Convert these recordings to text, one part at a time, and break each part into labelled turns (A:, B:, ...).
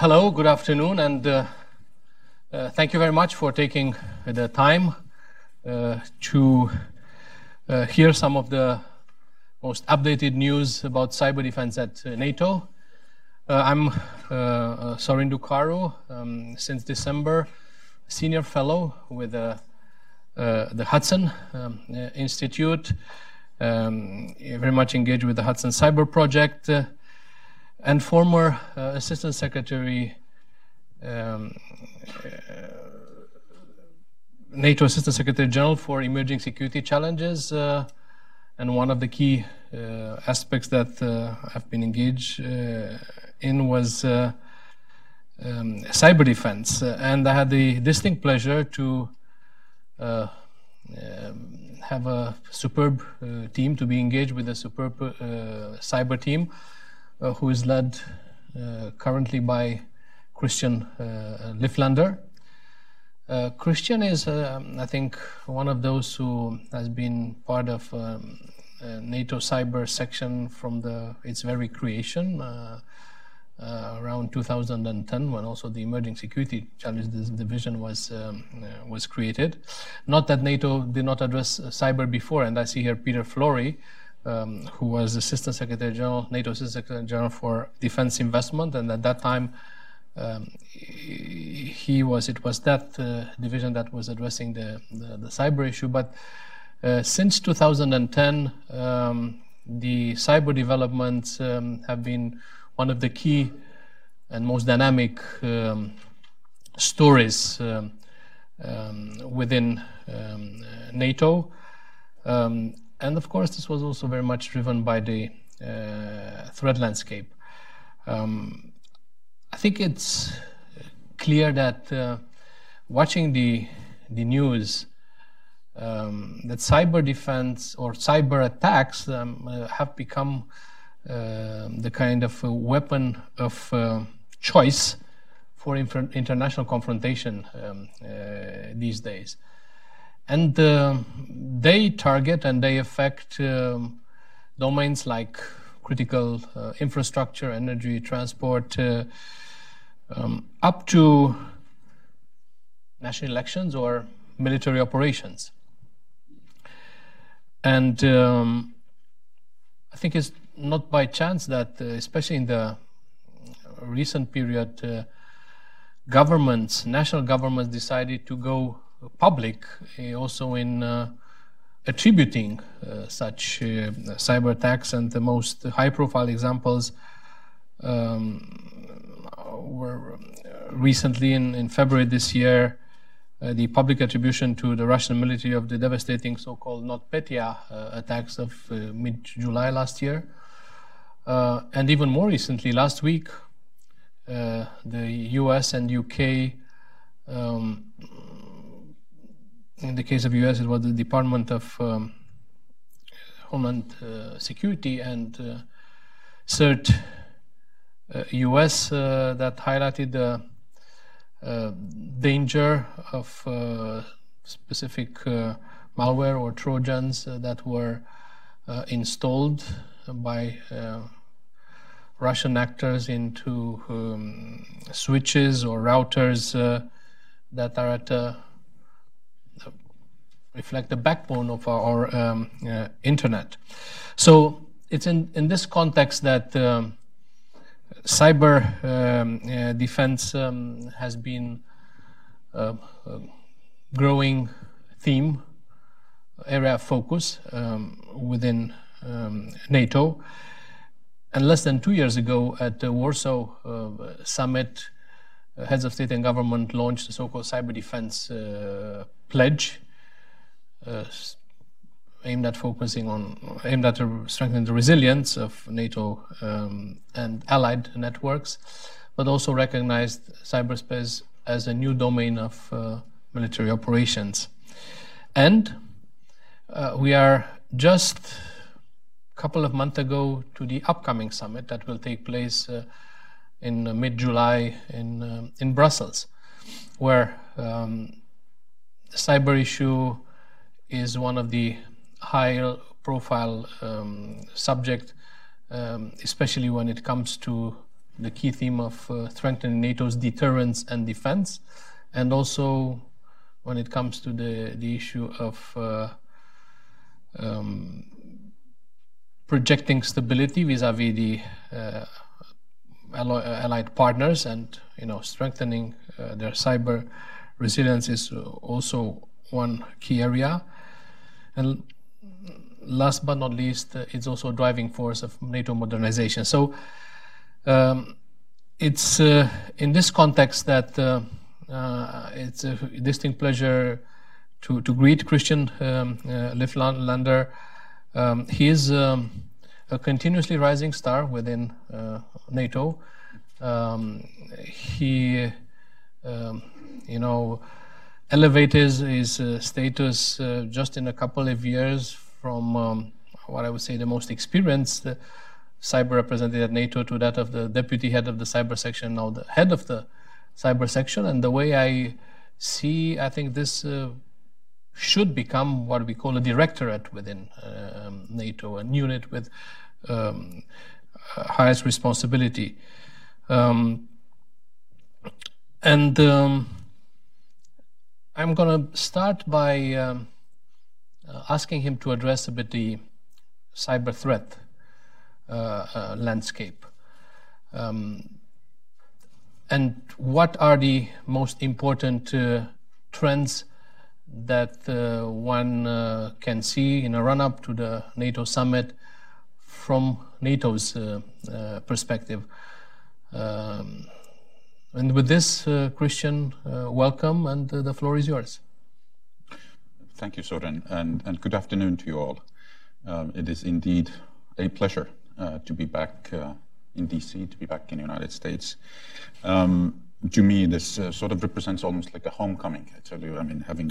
A: Hello, good afternoon, and uh, uh, thank you very much for taking the time uh, to uh, hear some of the most updated news about cyber defense at uh, NATO. Uh, I'm uh, Sorin Ducaru, um, since December, senior fellow with the Hudson um, Institute, um, very much engaged with the Hudson Cyber Project and former uh, Assistant Secretary, um, uh, NATO Assistant Secretary General for Emerging Security Challenges. Uh, and one of the key uh, aspects that uh, I've been engaged uh, in was um, cyber defense. and I had the distinct pleasure to um, have a superb team, to be engaged with a superb cyber team uh, who is led uh, currently by Christian uh, Lifländer. Christian is, I think, one of those who has been part of um, NATO cyber section from the its very creation. Uh, around 2010, when also the Emerging Security Challenges Division was um, uh, was created. Not that NATO did not address cyber before, and I see here Peter Flory, um, who was Assistant Secretary General, NATO Assistant Secretary General for Defense Investment, and at that time, um, he was it was that uh, division that was addressing the, the, the cyber issue. But uh, since 2010, um, the cyber developments um, have been one of the key and most dynamic um, stories um, within NATO. And of course, this was also very much driven by the uh, threat landscape. Um, I think it's clear that uh, watching the the news um, that cyber defense or cyber attacks um, uh, have become uh, the kind of weapon of uh, choice for international confrontation um, uh, these days and uh, they target and they affect um, domains like critical uh, infrastructure, energy, transport, um, up to national elections or military operations. And um, I think it's not by chance that, uh, especially in the recent period, uh, governments, national governments decided to go public eh, also in uh, attributing uh, such uh, cyber attacks and the most high profile examples um, were recently in, in February this year uh, the public attribution to the Russian military of the devastating so-called NotPetya uh, attacks of uh, mid-July last year. and even more recently, last week, the US and UK um, in the case of US, it was the Department of um, Homeland uh, Security and uh, CERT uh, US uh, that highlighted the uh, danger of uh, specific malware or Trojans that were installed by Russian actors into um, switches or routers that are at reflect the backbone of our, um, uh, internet. So it's in, in this context that um, cyber um, uh, defense um, has been a, a, growing theme, area of focus um, within um, NATO. And less than two years ago at the Warsaw uh, summit, uh, heads of state and government launched the so-called cyber defense uh, pledge, uh, aimed at focusing on, aimed at strengthening the resilience of NATO um, and allied networks, but also recognized cyberspace as a new domain of uh, military operations. And uh, we are just a couple of months ago to the upcoming summit that will take place uh, in mid-July in uh, in Brussels, where um, the cyber issue is one of the high profile um, subject, um, especially when it comes to the key theme of uh, strengthening NATO's deterrence and defense, and also when it comes to the, the issue of uh, um, projecting stability vis-a-vis the uh, allied partners and you know strengthening uh, their cyber resilience is also one key area and last but not least uh, it's also a driving force of NATO modernization so um, it's uh, in this context that uh, uh, it's a distinct pleasure to, to greet Christian um, Lifländer. Um, he is um, a continuously rising star within NATO. Um, he, um, you know, elevated his, uh, status uh, just in a couple of years from um, what I would say the most experienced uh, cyber representative at NATO to that of the deputy head of the cyber section, now the head of the cyber section. And the way I see, I think this uh, should become what we call a directorate within um, NATO, a unit with um, highest responsibility. Um, and um, I'm going to start by um, uh, asking him to address a bit the cyber threat uh, uh, landscape. Um, and what are the most important uh, trends that uh, one uh, can see in a run up to the NATO summit from NATO's perspective? Um, and with this, Christian, welcome, and the floor is yours.
B: Thank you, Sorin, and, and good afternoon to you all. Um, it is indeed a pleasure uh, to be back uh, in DC, to be back in the United States. Um, to me, this uh, sort of represents almost like a homecoming. I tell you, I mean, having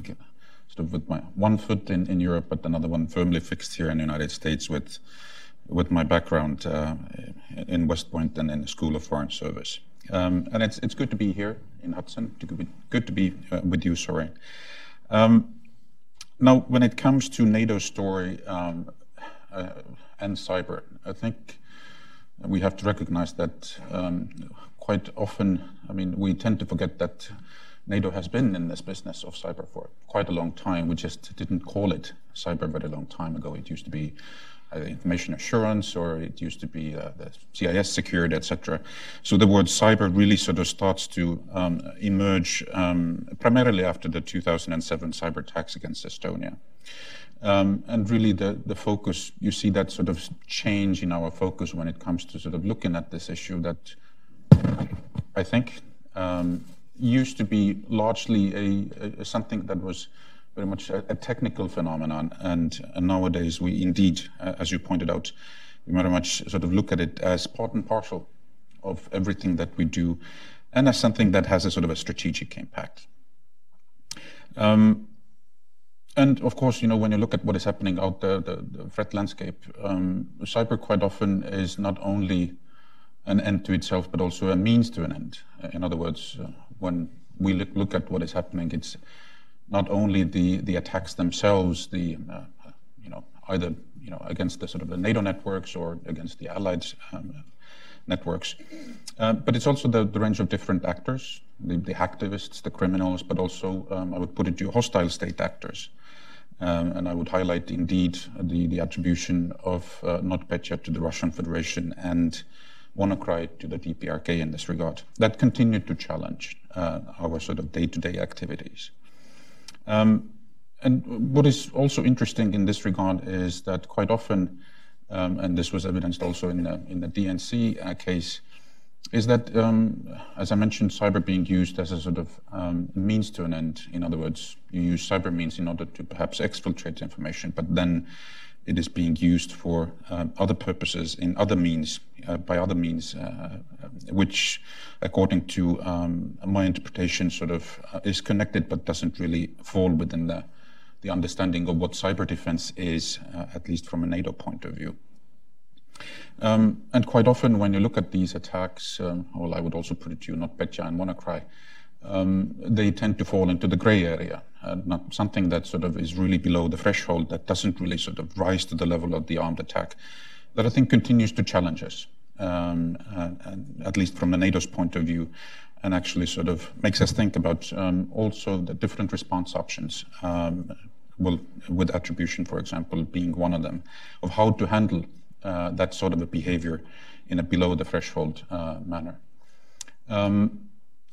B: sort of with my one foot in, in Europe, but another one firmly fixed here in the United States with with my background uh, in West Point and in the School of Foreign Service. Um, and it's it's good to be here in Hudson. Good to be uh, with you, Sorin. Um, now, when it comes to NATO's story, um, uh, and cyber. I think we have to recognize that um, quite often, I mean, we tend to forget that NATO has been in this business of cyber for quite a long time. We just didn't call it cyber very long time ago. It used to be information assurance, or it used to be uh, the CIS security, etc. So the word cyber really sort of starts to um, emerge um, primarily after the 2007 cyber attacks against Estonia. Um, and really the, the focus, you see that sort of change in our focus when it comes to sort of looking at this issue that I think um, used to be largely a, a, something that was very much a, a technical phenomenon. And, and, nowadays we indeed, uh, as you pointed out, we very much sort of look at it as part and parcel of everything that we do and as something that has a sort of a strategic impact. Um, and of course, you know, when you look at what is happening out there, the, the threat landscape, um, cyber quite often is not only an end to itself, but also a means to an end. In other words, uh, when we look, at what is happening, it's not only the, the attacks themselves, the uh, you know either you know against the sort of the NATO networks or against the allied um, networks, uh, but it's also the, the range of different actors, the, the activists, the criminals, but also um, I would put it to hostile state actors. Um, and I would highlight indeed the, the attribution of uh, NotPetya to the Russian Federation and WannaCry to the DPRK in this regard. That continued to challenge uh, our sort of day-to-day activities. Um, and what is also interesting in this regard is that quite often, um, and this was evidenced also in the, in the DNC uh, case, is that, um, as I mentioned, cyber being used as a sort of um, means to an end. In other words, you use cyber means in order to perhaps exfiltrate information, but then it is being used for uh, other purposes in other means, by other means, uh, which, according to um, my interpretation, sort of uh, is connected but doesn't really fall within the, the understanding of what cyber defense is, uh, at least from a NATO point of view. Um, and quite often, when you look at these attacks, um, well, I would also put it to you, NotPetya and WannaCry, um, they tend to fall into the gray area, uh, not something that sort of is really below the threshold that doesn't really sort of rise to the level of the armed attack, that I think continues to challenge us. um, and, and at least from the NATO's point of view, and actually sort of makes us think about um, also the different response options. Um, well, with attribution, for example, being one of them, of how to handle uh, that sort of a behavior in a below the threshold uh, manner. Um,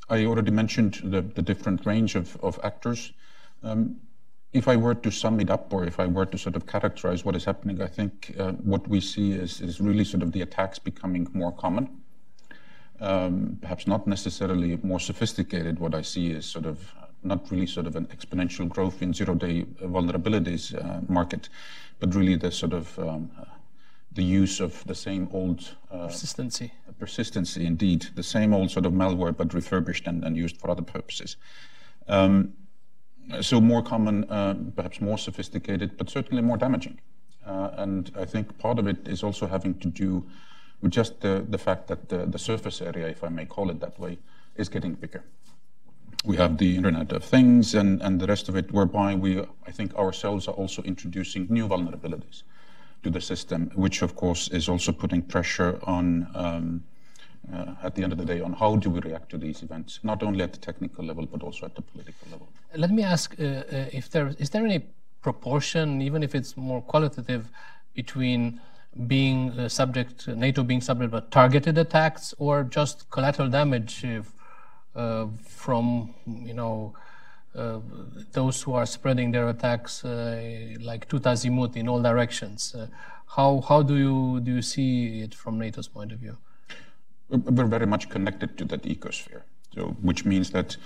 B: I already mentioned the, the different range of, of actors. Um, if I were to sum it up, or if I were to sort of characterize what is happening, I think uh, what we see is, is really sort of the attacks becoming more common. Um, perhaps not necessarily more sophisticated. What I see is sort of not really sort of an exponential growth in zero-day vulnerabilities uh, market, but really the sort of um, the use of the same old
A: uh, persistency.
B: Persistency, indeed, the same old sort of malware, but refurbished and, and used for other purposes. Um, so more common, uh, perhaps more sophisticated, but certainly more damaging. Uh, and I think part of it is also having to do with just the, the fact that the, the surface area, if I may call it that way, is getting bigger. We have the Internet of Things and, and the rest of it, whereby we, I think, ourselves are also introducing new vulnerabilities to the system, which of course is also putting pressure on um, uh, at the end of the day on how do we react to these events, not only at the technical level but also at the political level.
A: Let me ask uh, uh, if there is there any proportion, even if it's more qualitative, between being uh, subject NATO being subject to targeted attacks or just collateral damage uh, from you know. Those who are spreading their attacks like tous azimuts in all directions. How how do you do you see it from NATO's point of view?
B: We're very much connected to that ecosphere. So, which means that,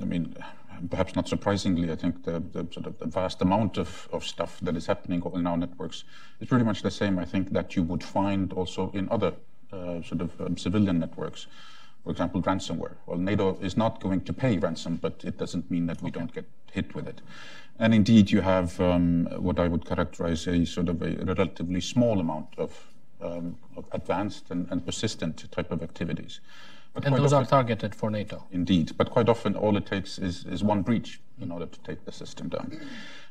B: I mean, perhaps not surprisingly, I think the, the sort of the vast amount of, of stuff that is happening in our networks is pretty much the same. I think that you would find also in other uh, sort of um, civilian networks. For example, ransomware. Well, NATO is not going to pay ransom, but it doesn't mean that we okay. don't get hit with it. And indeed, you have um, what I would characterize a sort of a relatively small amount of um, advanced and, and, persistent type of activities.
A: But and those often, are targeted for NATO.
B: Indeed, but quite often all it takes is, is one breach in order to take the system down.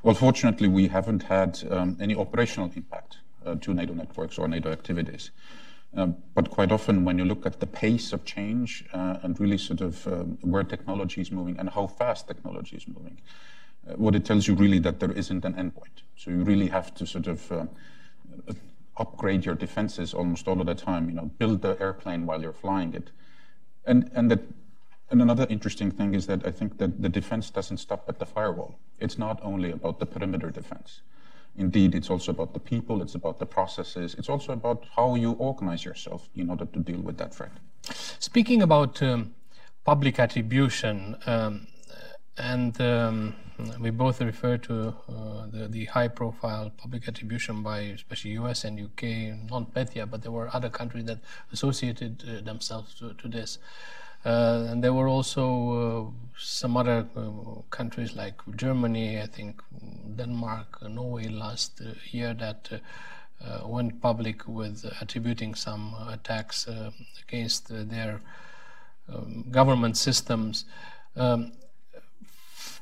B: Well, fortunately, we haven't had um, any operational impact uh, to NATO networks or NATO activities. Um, but quite often, when you look at the pace of change uh, and really sort of um, where technology is moving and how fast technology is moving, uh, what it tells you really that there isn't an endpoint. So you really have to sort of uh, upgrade your defenses almost all of the time. You know, build the airplane while you're flying it, and and that. And another interesting thing is that I think that the defense doesn't stop at the firewall. It's not only about the perimeter defense. Indeed, it's also about the people, it's about the processes, it's also about how you organize yourself in order to deal with that threat.
A: Speaking about um, public attribution, um, and um, we both refer to uh, the, the, high-profile public attribution by especially U.S. and U.K. NotPetya, but there were other countries that associated uh, themselves to, to this. Uh, and there were also uh, some other uh, countries like Germany, I think Denmark, Norway last uh, year that went public with attributing some attacks against their um, government systems. Um,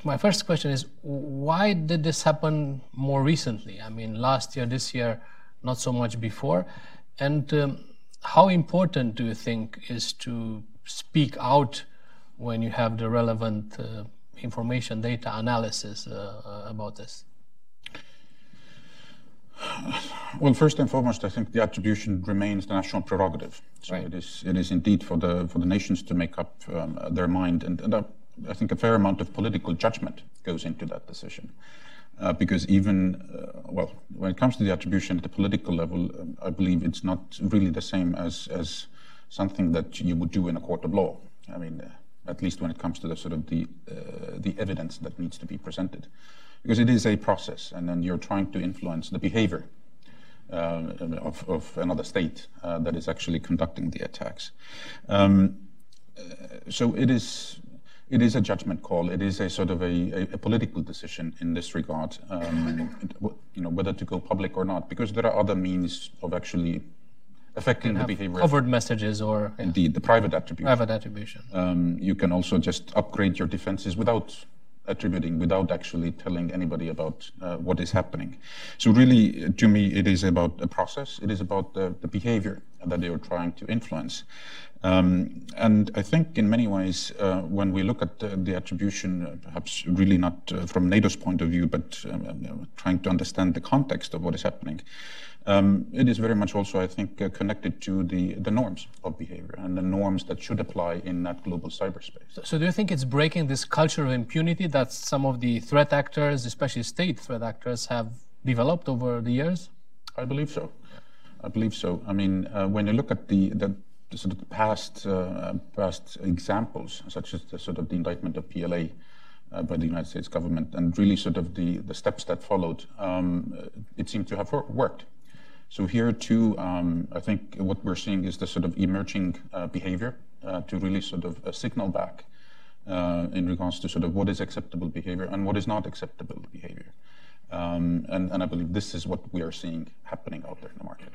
A: my first question is why did this happen more recently? I mean, last year, this year, not so much before. And um, how important do you think is to speak out when you have the relevant uh, information, data analysis uh, uh about this?
B: Well, first and foremost, I think the attribution remains the national prerogative. So right. it is it is indeed for the for the nations to make up um, their mind, and, and uh, I think a fair amount of political judgment goes into that decision. Uh, because even, uh, well, when it comes to the attribution at the political level, um, I believe it's not really the same as, as something that you would do in a court of law. I mean, uh, at least when it comes to the sort of the, uh, the evidence that needs to be presented. Because it is a process, and then you're trying to influence the behavior uh, of, of, another state uh, that is actually conducting the attacks. Um, so it is it is a judgment call. It is a sort of a, a, a political decision in this regard, um, you know, whether to go public or not, because there are other means of actually affecting the behavior.
A: Covered messages or
B: indeed the private attribution.
A: Private attribution. Um,
B: you can also just upgrade your defenses without attributing without actually telling anybody about uh, what is happening. So really, to me, it is about a process. It is about the, the behavior that they are trying to influence. Um, and I think in many ways, uh, when we look at the, the attribution, uh, perhaps really not uh, from NATO's point of view, but um, uh, trying to understand the context of what is happening, um, it is very much also, I think, uh, connected to the, the norms of behavior and the norms that should apply in that global cyberspace.
A: So, so, do you think it's breaking this culture of impunity that some of the threat actors, especially state threat actors, have developed over the years?
B: I believe so. I believe so. I mean, uh, when you look at the, the sort of past uh, past examples, such as the sort of the indictment of PLA uh, by the United States government, and really sort of the the steps that followed, um, it seemed to have worked. So here too, um, I think what we're seeing is the sort of emerging uh, behavior uh, to really sort of uh, signal back uh, in regards to sort of what is acceptable behavior and what is not acceptable behavior. Um, and, I believe this is what we are seeing happening out there in the market.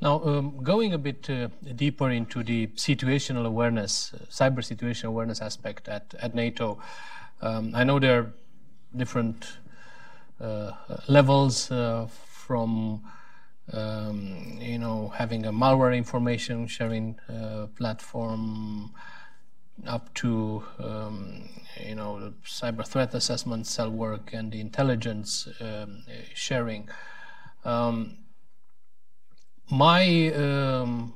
A: Now, um, going a bit uh, deeper into the situational awareness, uh, cyber situational awareness aspect at, at NATO, um, I know there are different levels from you know, having a malware information sharing uh, platform up to, um, you know, the cyber threat assessment cell work and the intelligence um, sharing. Um, my um,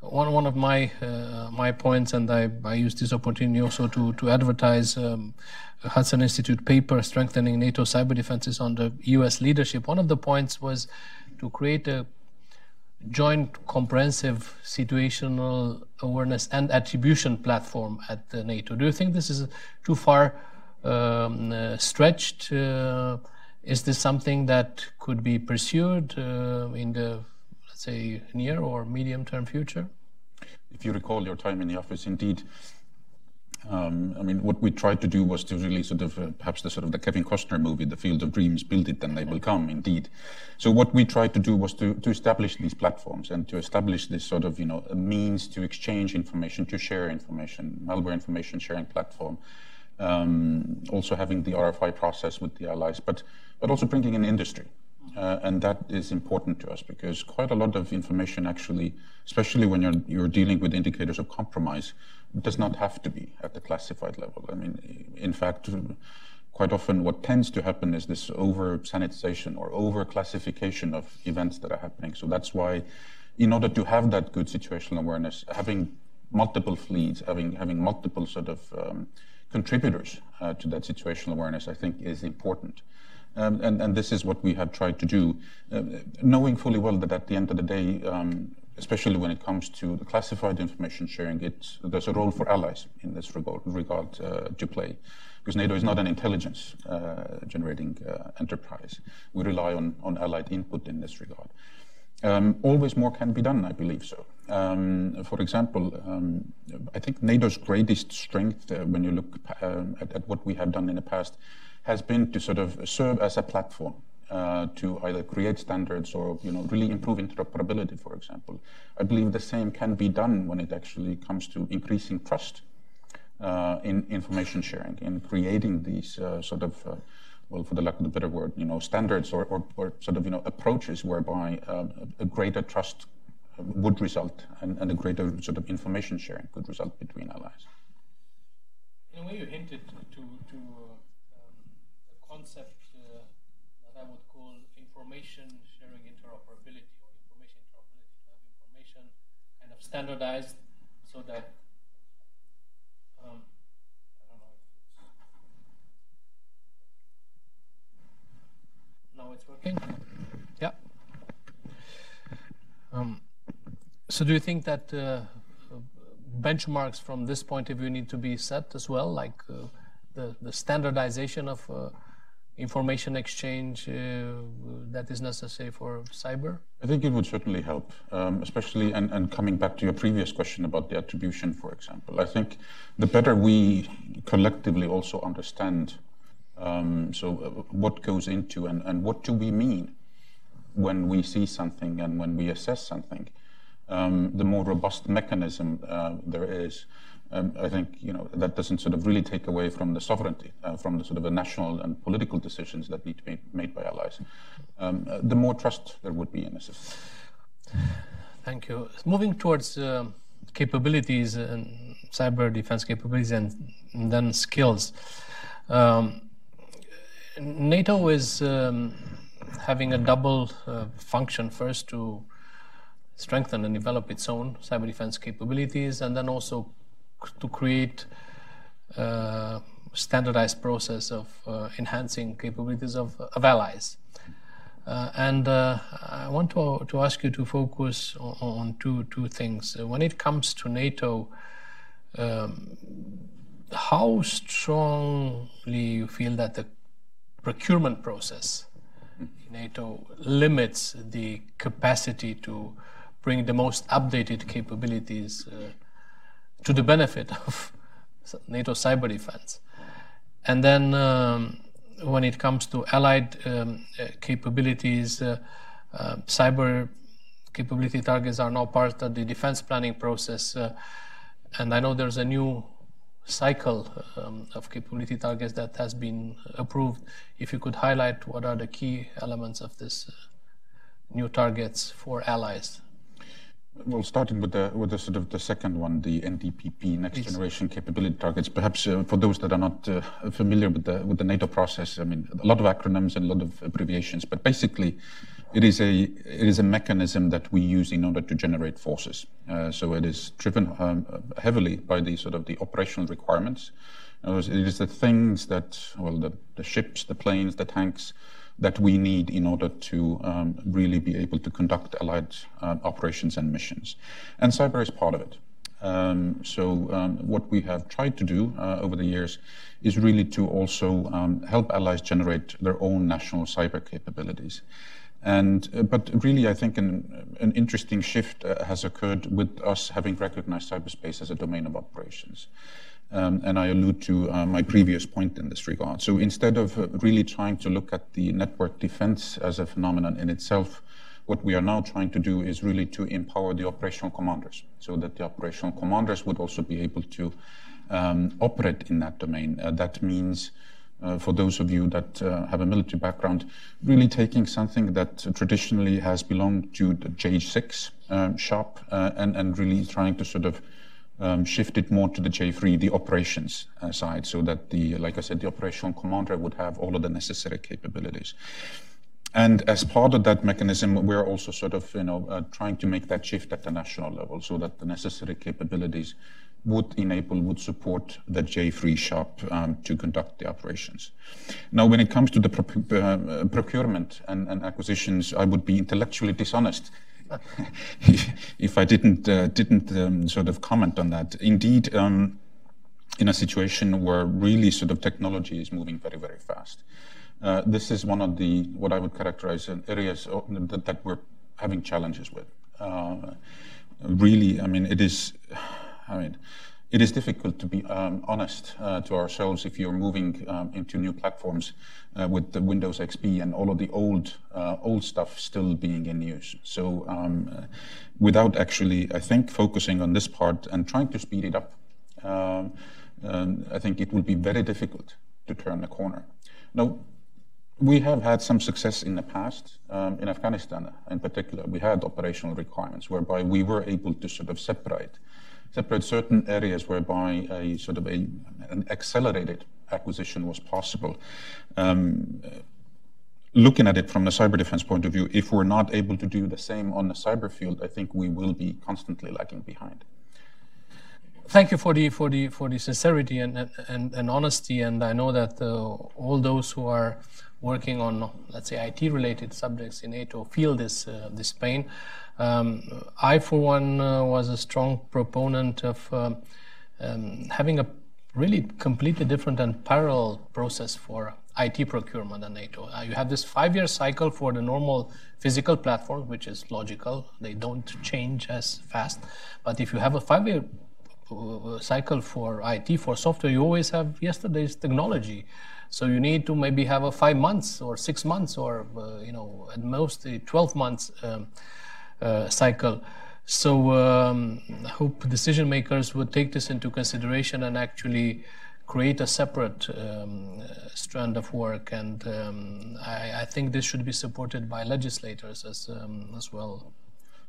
A: one one of my uh, my points, and I, I use this opportunity also to to advertise um, Hudson Institute paper strengthening NATO cyber defenses the U.S. leadership. One of the points was to create a joint comprehensive situational awareness and attribution platform at NATO. Do you think this is too far um, uh, stretched? Uh, is this something that could be pursued uh, in the, let's say, near or medium term future?
B: If you recall your time in the office, indeed, um, I mean, what we tried to do was to really sort of, uh, perhaps the sort of the Kevin Costner movie, The Field of Dreams, build it and they will come, indeed. So what we tried to do was to, to establish these platforms and to establish this sort of, you know, a means to exchange information, to share information, malware information sharing platform. Um, also having the RFI process with the allies, but, but also bringing in industry. Uh, and that is important to us because quite a lot of information actually, especially when you're, you're dealing with indicators of compromise, does not have to be at the classified level. I mean, in fact, quite often what tends to happen is this over sanitization or over classification of events that are happening. So that's why, in order to have that good situational awareness, having multiple fleets, having having multiple sort of um, contributors uh, to that situational awareness, I think is important. Um, and, and, this is what we have tried to do, uh, knowing fully well that at the end of the day, um, especially when it comes to the classified information sharing, there's a role for allies in this regard, regard uh, to play. Because NATO is not an intelligence uh, generating uh, enterprise. We rely on, on allied input in this regard. Um, always more can be done, I believe so. Um, for example, um, I think NATO's greatest strength, uh, when you look uh, at, at, what we have done in the past, has been to sort of serve as a platform uh, to either create standards or you know really improve interoperability, for example. I believe the same can be done when it actually comes to increasing trust uh, in information sharing, in creating these uh, sort of uh, well, for the lack of a better word, you know, standards or, or, or sort of you know approaches whereby um, a greater trust would result and, and a greater sort of information sharing could result between allies.
A: In a way, you hinted to, to uh, um, a concept information sharing interoperability or information interoperability to have information kind of standardized so that um, now it's working? Yeah. Um, so do you think that uh, benchmarks from this point of view need to be set as well like uh, the, the standardization of uh, information exchange uh, that is necessary for cyber?
B: I think it would certainly help, um, especially and, and coming back to your previous question about the attribution, for example. I think the better we collectively also understand um, so uh, what goes into and, and what do we mean when we see something and when we assess something, um, the more robust mechanism uh, there is um, I think you know that doesn't sort of really take away from the sovereignty, uh, from the sort of the national and political decisions that need to be made by allies. Um, uh, the more trust there would be in a system.
A: Thank you. Moving towards uh, capabilities and cyber defense capabilities and, and then skills. Um, NATO is um, having a double uh, function first to strengthen and develop its own cyber defense capabilities and then also to create a uh, standardized process of uh, enhancing capabilities of, of allies. Uh, and uh, I want to, to ask you to focus on, on two, two things. When it comes to NATO, um, how strongly you feel that the procurement process in NATO limits the capacity to bring the most updated capabilities uh, to the benefit of NATO cyber defense. And then um, when it comes to allied um, uh, capabilities, uh, uh, cyber capability targets are now part of the defense planning process. Uh, and I know there's a new cycle um, of capability targets that has been approved. If you could highlight what are the key elements of this uh, new targets for allies.
B: Well, starting with the with the sort of the second one, the NDPP, Next Please. Generation Capability Targets. Perhaps uh, for those that are not uh, familiar with the with the NATO process, I mean, a lot of acronyms and a lot of abbreviations, but basically, it is a it is a mechanism that we use in order to generate forces. Uh, so it is driven um, heavily by the sort of the operational requirements. It is the things that well, the, the ships, the planes, the tanks that we need in order to um, really be able to conduct allied uh, operations and missions. And cyber is part of it. Um, so um, what we have tried to do uh, over the years is really to also um, help allies generate their own national cyber capabilities. And uh, but really, I think an, an interesting shift uh, has occurred with us having recognized cyberspace as a domain of operations. Um, and I allude to uh, my previous point in this regard. So instead of uh, really trying to look at the network defense as a phenomenon in itself, what we are now trying to do is really to empower the operational commanders so that the operational commanders would also be able to um, operate in that domain. Uh, that means uh, for those of you that uh, have a military background, really taking something that traditionally has belonged to the J6 um, shop uh, and, and really trying to sort of um, shifted more to the J3, the operations uh, side, so that the, like I said, the operational commander would have all of the necessary capabilities. And as part of that mechanism, we're also sort of, you know, uh, trying to make that shift at the national level so that the necessary capabilities would enable, would support the J3 shop um, to conduct the operations. Now, when it comes to the pro- uh, procurement and, and acquisitions, I would be intellectually dishonest if I didn't uh, didn't um, sort of comment on that. Indeed, um, in a situation where really sort of technology is moving very very fast, uh, this is one of the what I would characterize as areas that, that, we're having challenges with. Uh, really, I mean, it is. I mean it is difficult to be um, honest uh, to ourselves if you're moving um, into new platforms uh, with the Windows XP and all of the old uh, old stuff still being in use. So um, uh, without actually, I think, focusing on this part and trying to speed it up, um, um, I think it will be very difficult to turn the corner. Now, we have had some success in the past. Um, in Afghanistan, in particular, we had operational requirements whereby we were able to sort of separate separate certain areas whereby a sort of a, an accelerated acquisition was possible. Um, looking at it from the cyber defense point of view, if we're not able to do the same on the cyber field, I think we will be constantly lagging behind.
A: Thank you for the for the for the sincerity and and, and honesty, and I know that uh, all those who are working on let's say IT related subjects in NATO feel this uh, this pain. Um, I, for one, uh, was a strong proponent of um, um, having a really completely different and parallel process for IT procurement in NATO. Uh, you have this five-year cycle for the normal physical platform, which is logical. They don't change as fast. But if you have a five-year uh, cycle for IT, for software, you always have yesterday's technology. So you need to maybe have a five months or six months or, uh, you know, at most 12 months um, uh, cycle. So um, I hope decision makers would take this into consideration and actually create a separate um, strand of work. And um, I, I, think this should be supported by legislators as, um, as well.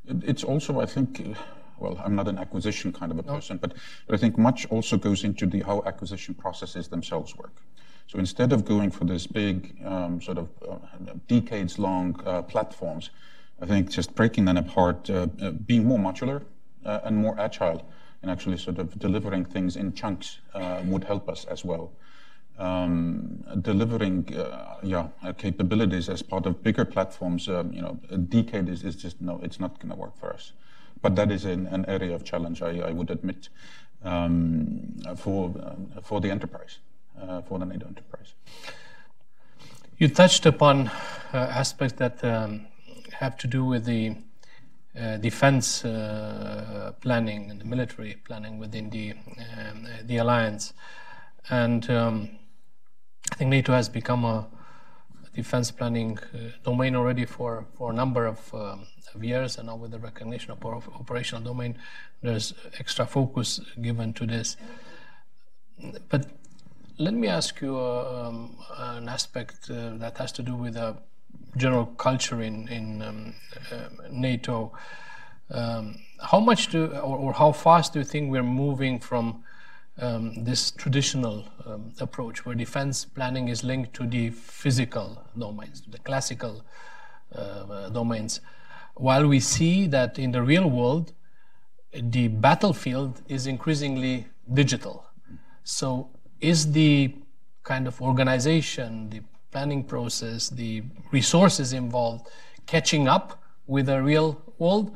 B: It's also, I think, well, I'm not an acquisition kind of a person, but, but I think much also goes into the how acquisition processes themselves work. So instead of going for this big um, sort of uh, decades-long uh, platforms, I think just breaking them apart, uh, uh being more modular uh, and more agile, and actually sort of delivering things in chunks uh, would help us as well. Um, delivering, yeah, capabilities as part of bigger platforms, um, you know, a decade is, is just no, it's not going to work for us. But that is an, an area of challenge, I, I would admit, um, for for the enterprise uh, for the NATO enterprise.
A: You touched upon uh, aspects that um, have to do with the uh, defense uh, planning and the military planning within the um, the alliance, and um, I think NATO has become a defense planning uh, domain already for, for a number of, um, of, years, and now with the recognition of operational domain, there's extra focus given to this. But let me ask you uh, um, an aspect uh, that has to do with the general culture in, in um, uh, NATO. Um, how much do, or, or, how fast do you think we're moving from um, this traditional um, approach where defense planning is linked to the physical domains, the classical uh, domains, while we see that in the real world, the battlefield is increasingly digital. So is the kind of organization, the planning process, the resources involved catching up with the real world,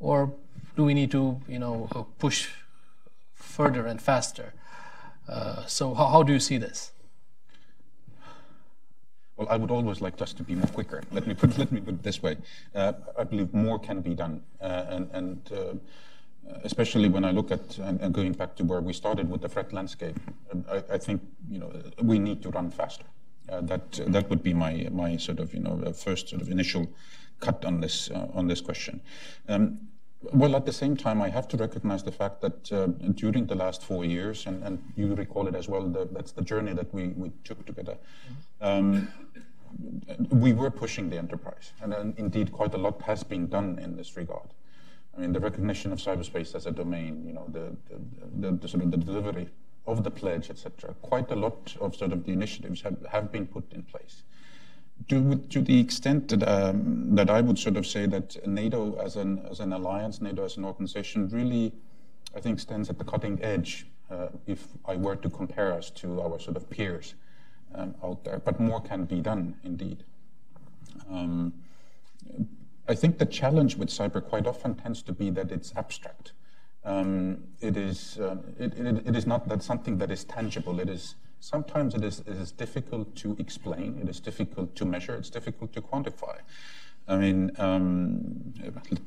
A: or do we need to, you know, push further and faster? Uh, so how, how do you see this?
B: Well, I would always like us to be more quicker. Let me put, let me put it this way. Uh, I believe more can be done, uh, and, and uh, especially when I look at and, and, going back to where we started with the threat landscape, I, I think you know we need to run faster. Uh, that that would be my my sort of you know first sort of initial cut on this uh, on this question. Um, well, at the same time, I have to recognize the fact that uh, during the last four years, and, and you recall it as well, the, that's the journey that we, we took together. Um, we were pushing the enterprise, and, and indeed, quite a lot has been done in this regard. I mean, the recognition of cyberspace as a domain, you know, the, the, the, the sort of the delivery of the pledge, etc. Quite a lot of sort of the initiatives have, have been put in place. To, to the extent that, um, that I would sort of say that NATO as an, as an alliance, NATO as an organization really, I think, stands at the cutting edge uh, if I were to compare us to our sort of peers um, out there. But more can be done, indeed. Um, I think the challenge with cyber quite often tends to be that it's abstract. Um, it is uh, it, it, it is not that something that is tangible. It is sometimes it is, it is difficult to explain. It is difficult to measure. It's difficult to quantify. I mean, um,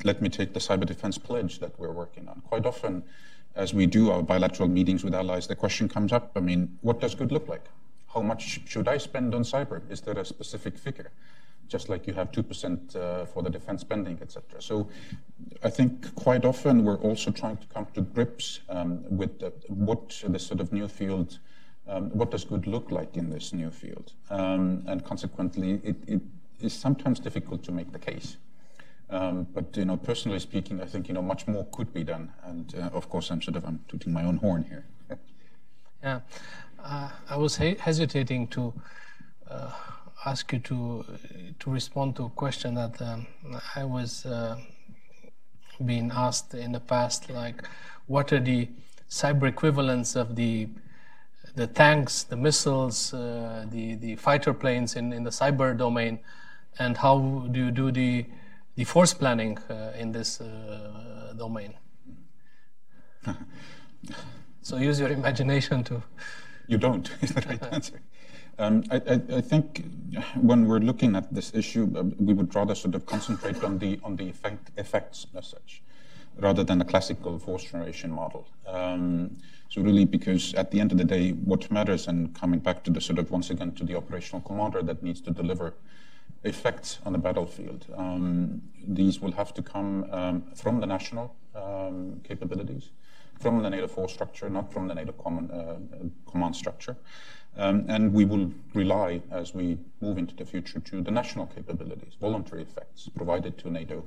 B: let me take the cyber defense pledge that we're working on. Quite often, as we do our bilateral meetings with allies, the question comes up. I mean, what does good look like? How much should I spend on cyber? Is there a specific figure? Just like you have 2% uh, for the defense spending, etc. So I think quite often we're also trying to come to grips um, with the, what the sort of new field, um, what does good look like in this new field? Um, and consequently, it, it is sometimes difficult to make the case. Um, but you know, personally speaking, I think you know much more could be done. And uh, of course, I'm sort of I'm tooting my own horn here.
A: yeah, uh, I was he- hesitating to uh, ask you to to respond to a question that um, I was uh, being asked in the past, like what are the cyber equivalents of the the tanks, the missiles, uh, the the fighter planes in, in the cyber domain, and how do you do the the force planning uh, in this uh, domain? so use your imagination to.
B: You don't is the right answer. Um, I, I, I, think when we're looking at this issue, uh, we would rather sort of concentrate on the on the effect, effects as such, rather than a classical force generation model. Um, so really, because at the end of the day, what matters, and coming back to the sort of once again to the operational commander that needs to deliver effects on the battlefield. Um, these will have to come um, from the national um, capabilities, from the NATO force structure, not from the NATO common, uh, command structure. Um, and we will rely, as we move into the future, to the national capabilities, voluntary effects provided to NATO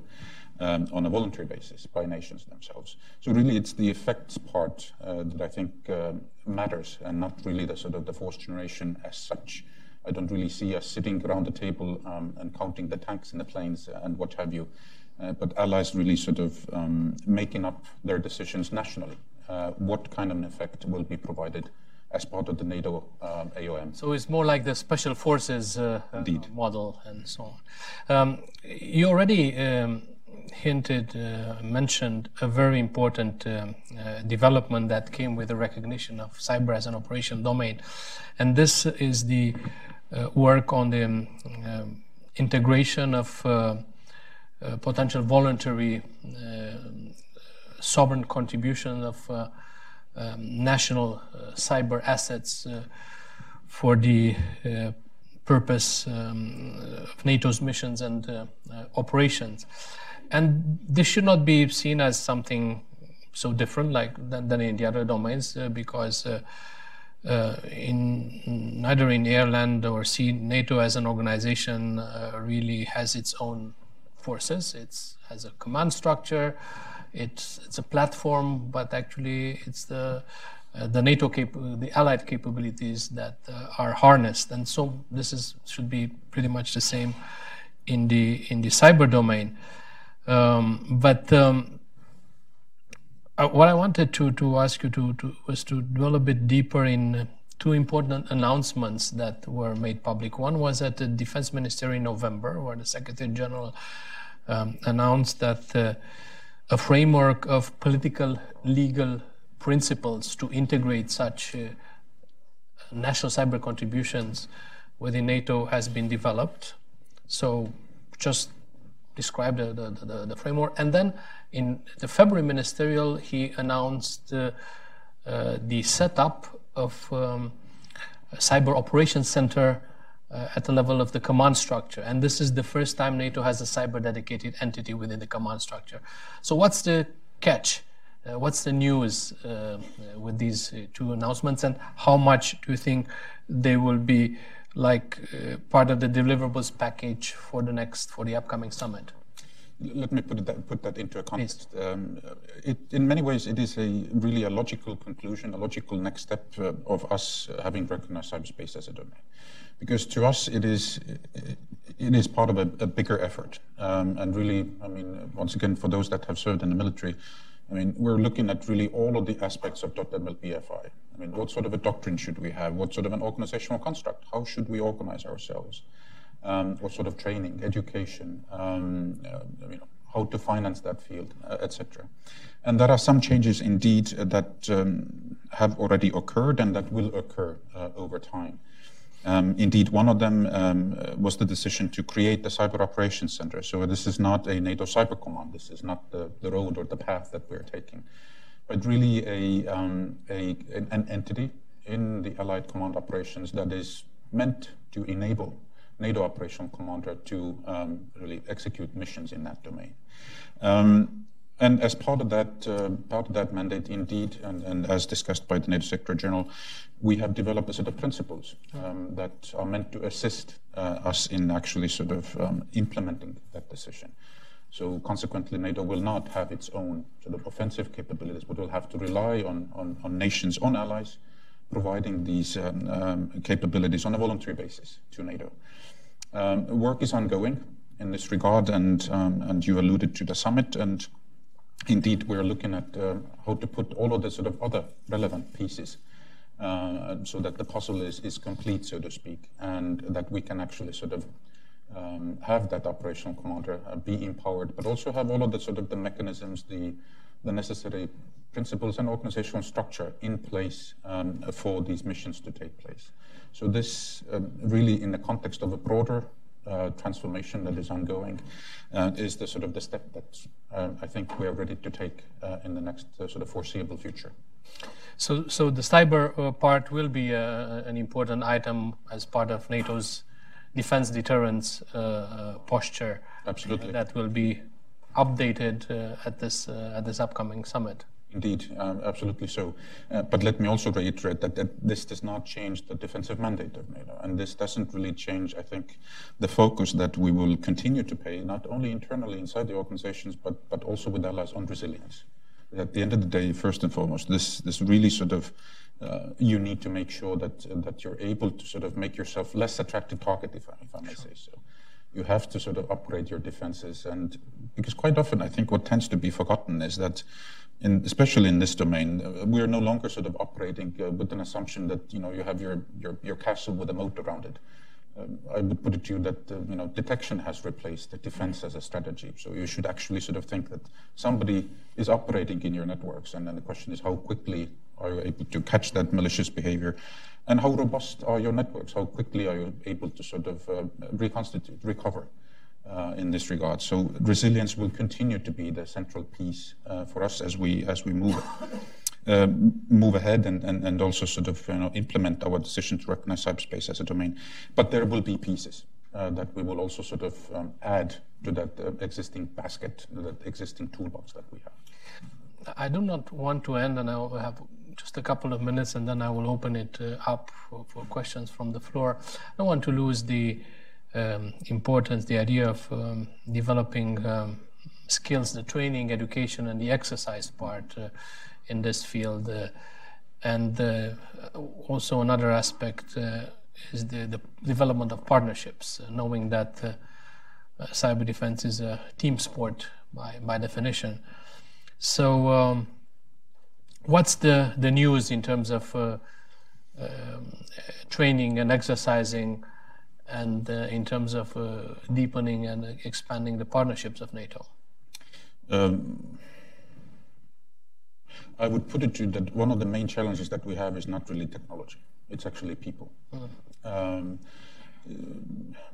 B: um, on a voluntary basis by nations themselves. So really, it's the effects part uh, that I think uh, matters, and not really the sort of the force generation as such. I don't really see us sitting around the table um, and counting the tanks and the planes and what have you. Uh, but allies really sort of um, making up their decisions nationally. Uh, what kind of an effect will be provided as part of the NATO uh, AOM?
A: So it's more like the special forces uh, uh, model and so on. Um, you already um, hinted, uh, mentioned a very important um, development that came with the recognition of cyber as an operation domain, and this is the work on the um, integration of uh, potential voluntary uh, sovereign contribution of uh, um, national cyber assets for the purpose um, of NATO's missions and operations. And this should not be seen as something so different like than, than in the other domains uh, because uh, uh, in neither in air, land, or sea, NATO as an organization really has its own forces. It has a command structure. It's it's a platform, but actually it's the uh, the NATO cap- the allied capabilities that uh, are harnessed, and so this is should be pretty much the same in the in the cyber domain. Um, but um, uh, what I wanted to to ask you to, to was to dwell a bit deeper in two important announcements that were made public. One was at the Defense Ministry in November, where the Secretary General um, announced that uh, a framework of political legal principles to integrate such uh, national cyber contributions within NATO has been developed. So just describe the, the, the, the, framework. And then in the February ministerial, he announced uh, uh, the setup of um, a cyber operations center uh, at the level of the command structure. And this is the first time NATO has a cyber dedicated entity within the command structure. So, what's the catch? Uh, what's the news uh, with these uh, two announcements, and how much do you think they will be like uh, part of the deliverables package for the next for the upcoming summit?
B: let me put that, put that into a context. Um, it, in many ways, it is a really a logical conclusion, a logical next step uh, of us having recognized cyberspace as a domain because to us it is it is part of a, a bigger effort. Um, and really, I mean, once again, for those that have served in the military, I mean, we're looking at really all of the aspects of DOTMLPFI. I mean, what sort of a doctrine should we have? What sort of an organizational construct? How should we organize ourselves? Um, what sort of training, education, um, uh, you know, how to finance that field, uh, etc. And there are some changes indeed that um, have already occurred and that will occur uh, over time. Um, indeed, one of them um, was the decision to create the Cyber Operations Center. So this is not a NATO Cyber Command. This is not the, the road or the path that we're taking, but really a, um, a, an entity in the Allied Command operations that is meant to enable NATO operational commander to um, really execute missions in that domain. And as part of that, uh, part of that mandate, indeed, and, and, as discussed by the NATO Secretary General, we have developed a set of principles um, that are meant to assist uh, us in actually sort of um, implementing that decision. So consequently, NATO will not have its own sort of offensive capabilities, but will have to rely on, on, on nations, on allies, providing these um, um capabilities on a voluntary basis to NATO. Um, work is ongoing in this regard, and, um, and you alluded to the summit, and indeed, we're looking at uh, how to put all of the sort of other relevant pieces uh, so that the puzzle is, is complete, so to speak, and that we can actually sort of um, have that operational commander uh, be empowered, but also have all of the sort of the mechanisms, the, the necessary principles and organizational structure in place um, for these missions to take place. So this um, really, in the context of a broader uh, transformation that is ongoing uh, is the sort of the step that uh, I think we are ready to take uh, in the next uh, sort of foreseeable future.
A: So, so the cyber uh, part will be an important item as part of NATO's defense deterrence posture.
B: Absolutely.
A: that will be updated at this at this upcoming summit.
B: Indeed, um, absolutely so. Uh, but let me also reiterate that, that, this does not change the defensive mandate of NATO. And this doesn't really change, I think, the focus that we will continue to pay, not only internally inside the organizations, but, but also with allies on resilience. At the end of the day, first and foremost, this, this really sort of, uh, you need to make sure that, uh, that you're able to sort of make yourself less attractive target, if I, if I may sure. say so you have to sort of upgrade your defenses. And because quite often, I think what tends to be forgotten is that in, especially in this domain, uh, we are no longer sort of operating uh, with an assumption that you know you have your your, your castle with a moat around it. Um, I would put it to you that uh, you know detection has replaced the defense as a strategy. So you should actually sort of think that somebody is operating in your networks, and then the question is how quickly are you able to catch that malicious behavior, and how robust are your networks? How quickly are you able to sort of uh, reconstitute, recover? Uh, in this regard. So resilience will continue to be the central piece uh, for us as we as we move uh, move ahead and, and, and also sort of you know, implement our decision to recognize cyberspace as a domain. But there will be pieces uh, that we will also sort of um, add to that uh, existing basket, that existing toolbox that we have.
A: I do not want to end, and I will have just a couple of minutes, and then I will open it up for, for questions from the floor. I don't want to lose the um, importance, the idea of um, developing um, skills, the training, education, and the exercise part uh, in this field. Uh, and uh, also another aspect uh, is the, the, development of partnerships, uh, knowing that uh, cyber defense is a team sport by, by definition. So, um, what's the, the news in terms of um, training and exercising? And uh, in terms of uh, deepening and expanding the partnerships of NATO? Um,
B: I would put it to you that one of the main challenges that we have is not really technology, it's actually people. Mm. Um,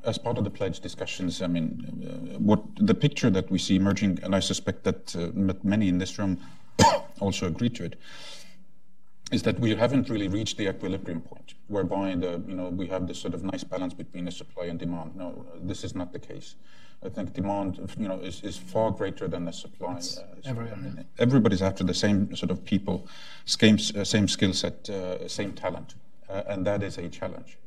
B: as part of the pledge discussions, I mean, uh, what the picture that we see emerging, and I suspect that uh, many in this room also agree to it, is that we haven't really reached the equilibrium point whereby the you know we have this sort of nice balance between the supply and demand. No, this is not the case. I think demand you know is, is far greater than the supply.
A: Uh,
B: everybody's after the same sort of people, same uh, same skill set, uh, same talent, uh, and that is a challenge.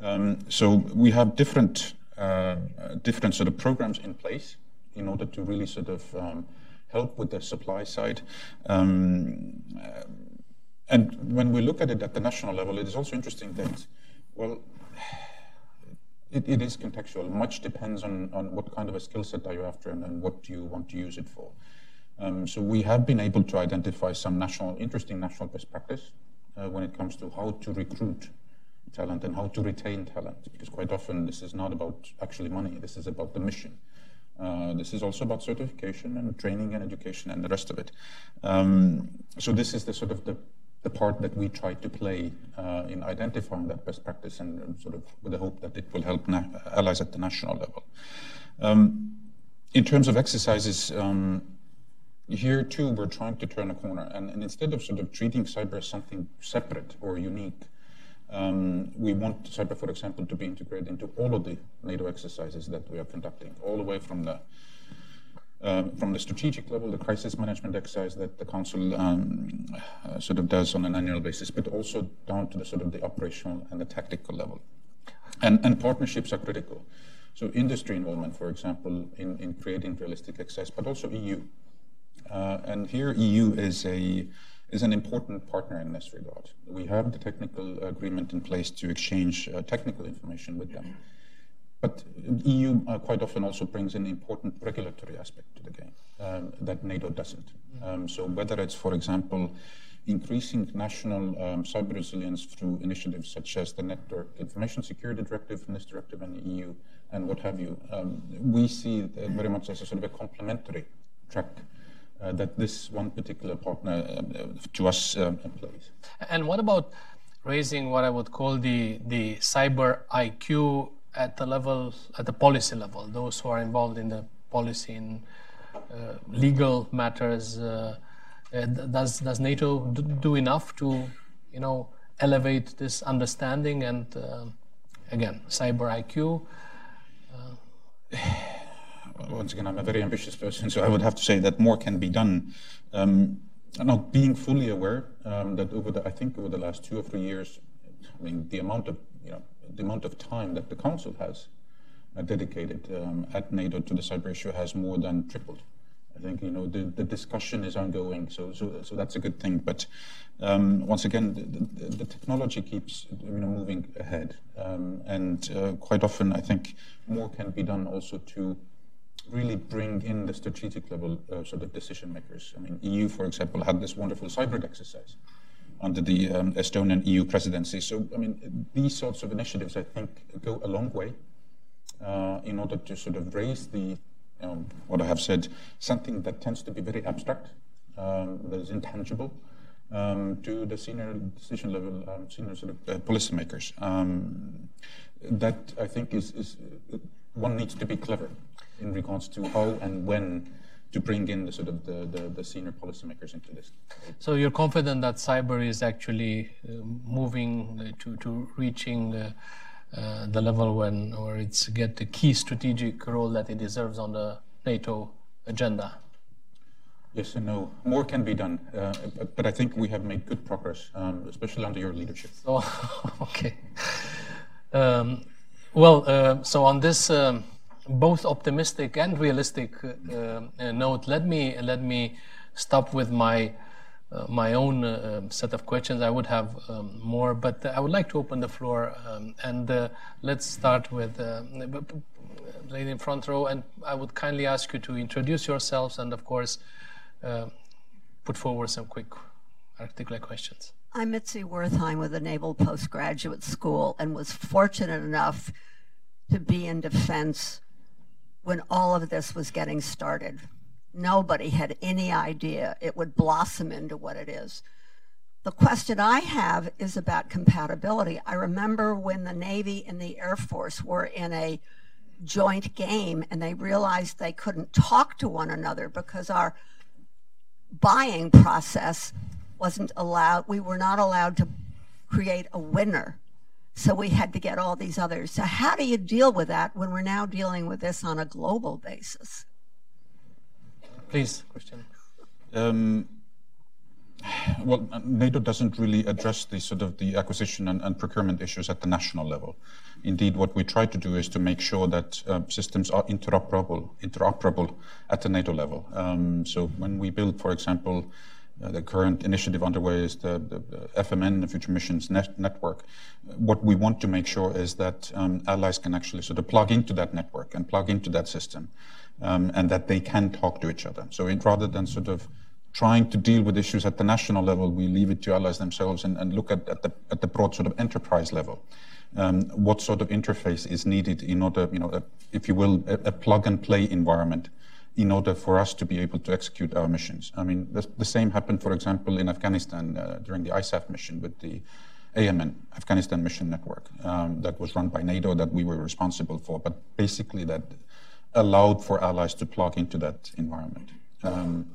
B: Um, so we have different uh, different sort of programs in place in order to really sort of um, help with the supply side. Um, and when we look at it at the national level, it is also interesting that, well, it, it is contextual. Much depends on, on what kind of a skill set are you after and, and what do you want to use it for. Um, so we have been able to identify some national, interesting national best practice uh, when it comes to how to recruit talent and how to retain talent, because quite often this is not about actually money. This is about the mission. Uh, this is also about certification and training and education and the rest of it. Um, so this is the sort of the the part that we try to play uh, in identifying that best practice and sort of with the hope that it will help allies at the national level. Um, in terms of exercises, um, here too we're trying to turn a corner and, and, instead of sort of treating cyber as something separate or unique, um, we want cyber, for example, to be integrated into all of the NATO exercises that we are conducting, all the way from the um, from the strategic level, the crisis management exercise that the council um, uh, sort of does on an annual basis, but also down to the sort of the operational and the tactical level. And, and partnerships are critical. So industry involvement, for example, in, in creating realistic access, but also EU. Uh, and here EU is a is an important partner in this regard. We have the technical agreement in place to exchange uh, technical information with them. But EU uh, quite often also brings an important regulatory aspect to the game um, that NATO doesn't. Um, so whether it's, for example, increasing national um, cyber resilience through initiatives such as the Network Information Security Directive, NIS Directive and the EU, and what have you, um, we see it very much as a sort of a complementary track uh, that this one particular partner uh, to us uh, plays.
A: And what about raising what I would call the the cyber IQ at the level, at the policy level, those who are involved in the policy in uh, legal matters. Uh, uh does does NATO do enough to, you know, elevate this understanding and uh, again, cyber IQ?
B: Once again, I'm a very ambitious person, so I would have to say that more can be done. Um, not being fully aware um, that over the, I think over the last two or three years, I mean, the amount of, you know, the amount of time that the council has uh, dedicated um, at NATO to the cyber issue has more than tripled. I think you know the, the discussion is ongoing, so so so that's a good thing. But um, once again, the, the, the, technology keeps you know moving ahead, um, and uh, quite often I think more can be done also to really bring in the strategic level uh, sort of decision makers. I mean, EU, for example, had this wonderful cyber exercise under the um, Estonian EU presidency. So I mean, these sorts of initiatives I think go a long way uh, in order to sort of raise the um, what I have said, something that tends to be very abstract, um, that is intangible, um, to the senior decision level, um, senior sort of uh, policymakers. That I think is, is uh, one needs to be clever in regards to how and when to bring in the sort of the, the, the, senior policymakers into this.
A: So you're confident that cyber is actually uh, moving uh, to, to reaching uh, uh, the level when or it's get the key strategic role that it deserves on the NATO agenda?
B: Yes and no. More can be done, uh, but, I think we have made good progress, um, especially under your leadership.
A: So, okay. Um, well, uh, so on this um, both optimistic and realistic uh, uh note, let me let me stop with my uh, my own set of questions. I would have um, more, but I would like to open the floor um, and let's start with lady in front row. And I would kindly ask you to introduce yourselves and, of course, put forward some quick articulate questions.
C: I'm Mitzi Wertheim with the Naval Postgraduate School and was fortunate enough to be in defense when all of this was getting started. Nobody had any idea it would blossom into what it is. The question I have is about compatibility. I remember when the Navy and the Air Force were in a joint game and they realized they couldn't talk to one another because our buying process wasn't allowed, we were not allowed to create a winner. So we had to get all these others. So, how do you deal with that when we're now dealing with this on a global basis?
A: Please, Christian.
B: Um, well, NATO doesn't really address the sort of the acquisition and, and, procurement issues at the national level. Indeed, what we try to do is to make sure that uh, systems are interoperable, interoperable at the NATO level. Um, so when we build, for example, uh, the current initiative underway is the, the, the FMN, the Future Missions net network. What we want to make sure is that um, allies can actually sort of plug into that network and plug into that system um, and that they can talk to each other. So it, rather than sort of trying to deal with issues at the national level, we leave it to allies themselves and, and look at, at, the, at the broad sort of enterprise level. Um, what sort of interface is needed in order, you know, a, if you will, a, a, plug and play environment in order for us to be able to execute our missions. I mean, the, the same happened, for example, in Afghanistan uh, during the ISAF mission with the AMN, Afghanistan Mission Network, um, that was run by NATO that we were responsible for. But basically, that allowed for allies to plug into that environment. Um,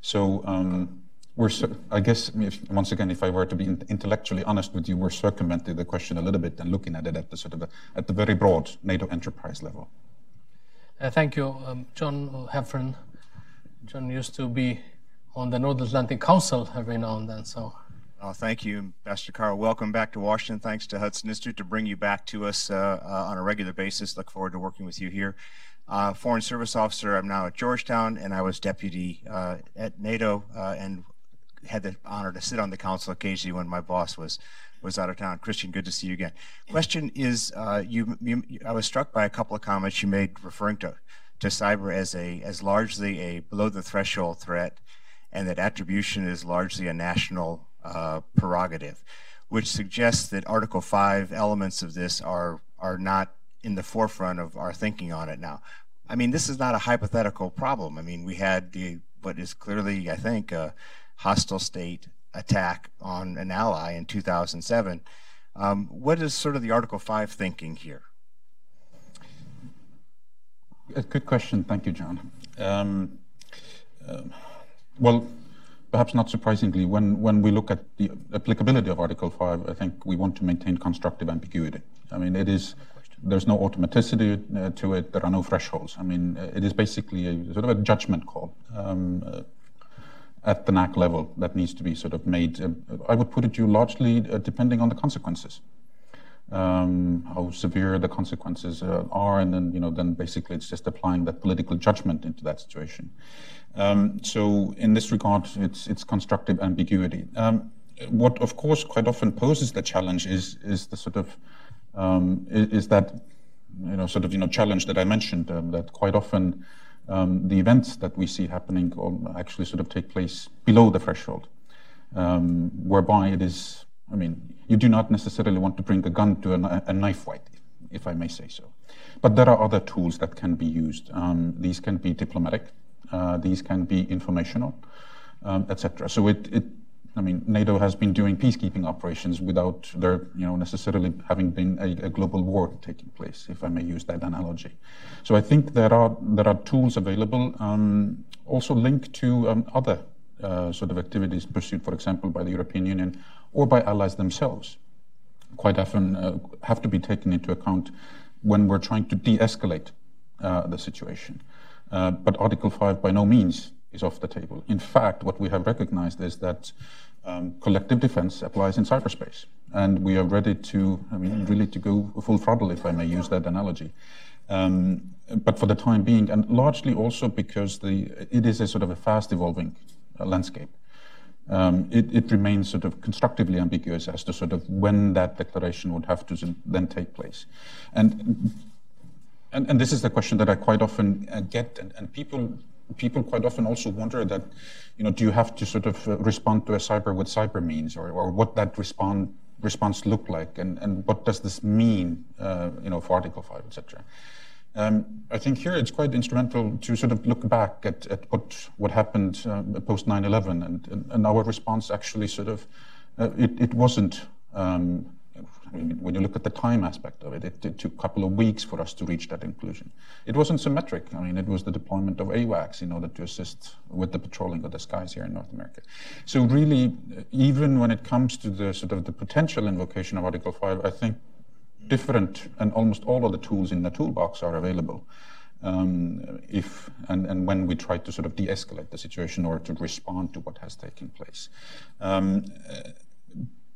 B: so um, we're, I guess, if, once again, if I were to be intellectually honest with you, we're circumventing the question a little bit and looking at it at the sort of a, at the very broad NATO enterprise level.
A: Uh, thank you, um, John Heffern. John used to be on the North Atlantic Council every now and then, so.
D: Oh, thank you, Ambassador Carl. Welcome back to Washington. Thanks to Hudson Institute to bring you back to us uh, uh, on a regular basis. Look forward to working with you here uh, Foreign Service Officer. I'm now at Georgetown, and I was deputy uh, at NATO uh, and had the honor to sit on the council occasionally when my boss was was out of town. Christian, good to see you again. Question is, uh, you, you, I was struck by a couple of comments you made referring to to cyber as a as largely a below the threshold threat, and that attribution is largely a national uh, prerogative, which suggests that Article Five elements of this are are not in the forefront of our thinking on it now. I mean, this is not a hypothetical problem. I mean, we had the what is clearly, I think, a hostile state attack on an ally in 2007. Um, what is sort of the Article 5 thinking here?
B: A good question. Thank you, John. Um, uh, well, perhaps not surprisingly, when, when we look at the applicability of Article 5, I think we want to maintain constructive ambiguity. I mean, it is. There's no automaticity uh, to it. There are no thresholds. I mean, it is basically a sort of a judgment call um, uh, at the NAC level that needs to be sort of made. Uh, I would put it to you largely uh, depending on the consequences. Um, how severe the consequences uh, are, and then you know, then basically it's just applying that political judgment into that situation. Um, so in this regard, it's it's constructive ambiguity. Um, what, of course, quite often poses the challenge is is the sort of um, is, is, that you know sort of you know challenge that I mentioned um, that quite often um, the events that we see happening actually sort of take place below the threshold, um, whereby it is. I mean, you do not necessarily want to bring a gun to a, a knife fight, if I may say so. But there are other tools that can be used. Um, these can be diplomatic. Uh, these can be informational, um, etc. So it, it I mean, NATO has been doing peacekeeping operations without there, you know, necessarily having been a, a, global war taking place, if I may use that analogy. So I think there are there are tools available, um, also linked to um, other uh, sort of activities pursued, for example, by the European Union or by allies themselves. Quite often uh, have to be taken into account when we're trying to de-escalate uh, the situation. Uh, but Article 5 by no means is off the table. In fact, what we have recognized is that um, collective defense applies in cyberspace. And we are ready to, I mean, really to go full throttle, if I may use that analogy. Um, but for the time being, and largely also because the, it is a sort of a fast evolving uh, landscape. Um, it, it, remains sort of constructively ambiguous as to sort of when that declaration would have to then take place. And and, and this is the question that I quite often uh, get, and, and people people quite often also wonder that, you know, do you have to sort of uh, respond to a cyber with cyber means, or, or what that respond response look like, and, and what does this mean, uh, you know, for Article 5, etc. Um, I think here it's quite instrumental to sort of look back at, at what what happened uh, post 9/11, and, and, and our response actually sort of uh, it, it wasn't um, when you look at the time aspect of it, it, it, took a couple of weeks for us to reach that inclusion. It wasn't symmetric. I mean, it was the deployment of AWACS in order to assist with the patrolling of the skies here in North America. So really, even when it comes to the sort of the potential invocation of Article 5, I think different and almost all of the tools in the toolbox are available. Um, if and, and when we try to sort of de-escalate the situation or to respond to what has taken place. Um,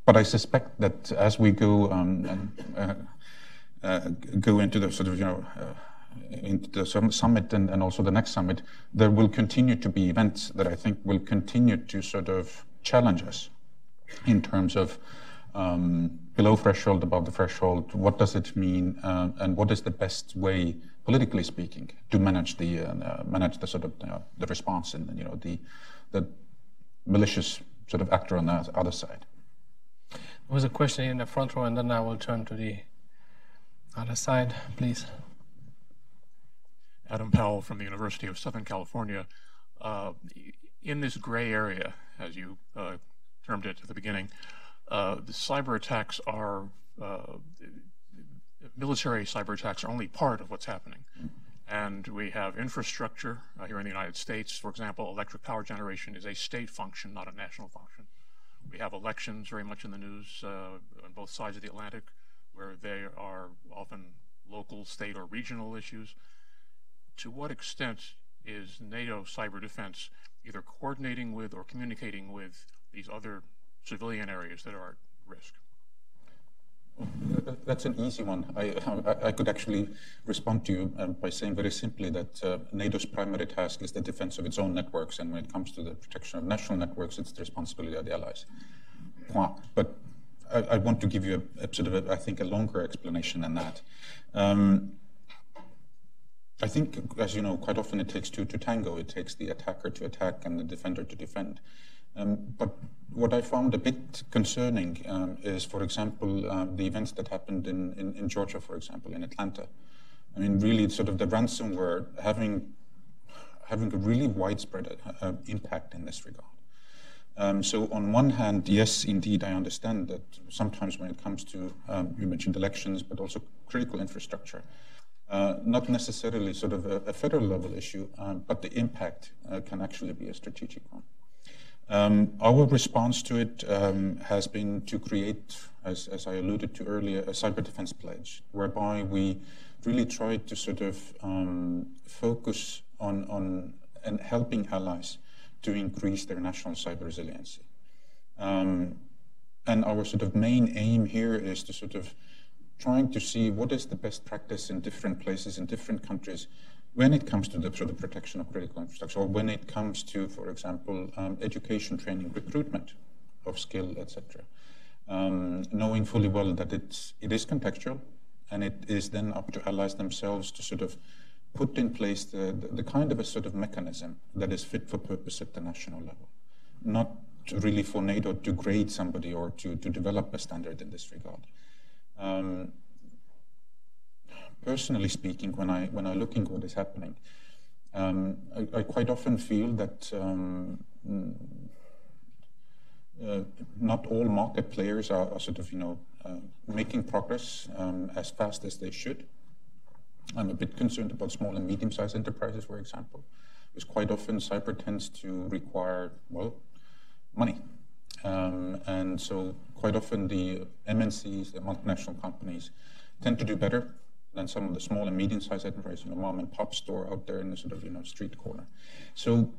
B: but I suspect that as we go um, and, uh, uh, go into the sort of you know uh, into the summit and, and also the next summit, there will continue to be events that I think will continue to sort of challenge us in terms of um, below threshold, above the threshold. What does it mean, uh, and what is the best way, politically speaking, to manage the uh, manage the sort of uh, the response and you know the the malicious sort of actor on the other side.
A: There was a question in the front row, and then I will turn to the other side, please.
E: Adam Powell from the University of Southern California. Uh, in this gray area, as you uh, termed it at the beginning, uh, the cyber attacks are uh, military cyber attacks are only part of what's happening. And we have infrastructure uh, here in the United States. For example, electric power generation is a state function, not a national function. We have elections very much in the news uh, on both sides of the Atlantic, where they are often local, state, or regional issues. To what extent is NATO cyber defense either coordinating with or communicating with these other civilian areas that are at risk?
B: That's an easy one. I, I, I could actually respond to you um, by saying very simply that uh, NATO's primary task is the defense of its own networks, and when it comes to the protection of national networks, it's the responsibility of the allies. But I, I want to give you a, a sort of, a, I think, a longer explanation than that. Um, I think, as you know, quite often it takes two to tango. It takes the attacker to attack and the defender to defend. Um, but what I found a bit concerning um, is, for example, uh, the events that happened in, in, in, Georgia, for example, in Atlanta. I mean, really, sort of the ransomware having having a really widespread uh, impact in this regard. Um, so, on one hand, yes, indeed, I understand that sometimes when it comes to um, you mentioned elections, but also critical infrastructure. Uh, not necessarily sort of a, a federal level issue, um, but the impact uh, can actually be a strategic one. Um, our response to it um, has been to create as, as I alluded to earlier, a cyber defense pledge, whereby we really try to sort of um, focus on, on and helping allies to increase their national cyber resiliency. Um, and our sort of main aim here is to sort of trying to see what is the best practice in different places in different countries when it comes to the sort of protection of critical infrastructure, or when it comes to, for example, um, education, training, recruitment of skill, etc. Um, knowing fully well that it's, it is contextual, and it is then up to allies themselves to sort of put in place the, the, the kind of a sort of mechanism that is fit for purpose at the national level, not really for NATO to grade somebody or to, to develop a standard in this regard. Um, personally speaking, when I when I look into what is happening, um, I, I, quite often feel that um, uh, not all market players are, are, sort of you know uh, making progress um, as fast as they should. I'm a bit concerned about small and medium-sized enterprises, for example, because quite often cyber tends to require well money. Um, and so quite often the MNCs, the multinational companies, tend to do better than some of the small and medium-sized enterprises, you know, mom and pop store out there in the sort of, you know, street corner. So,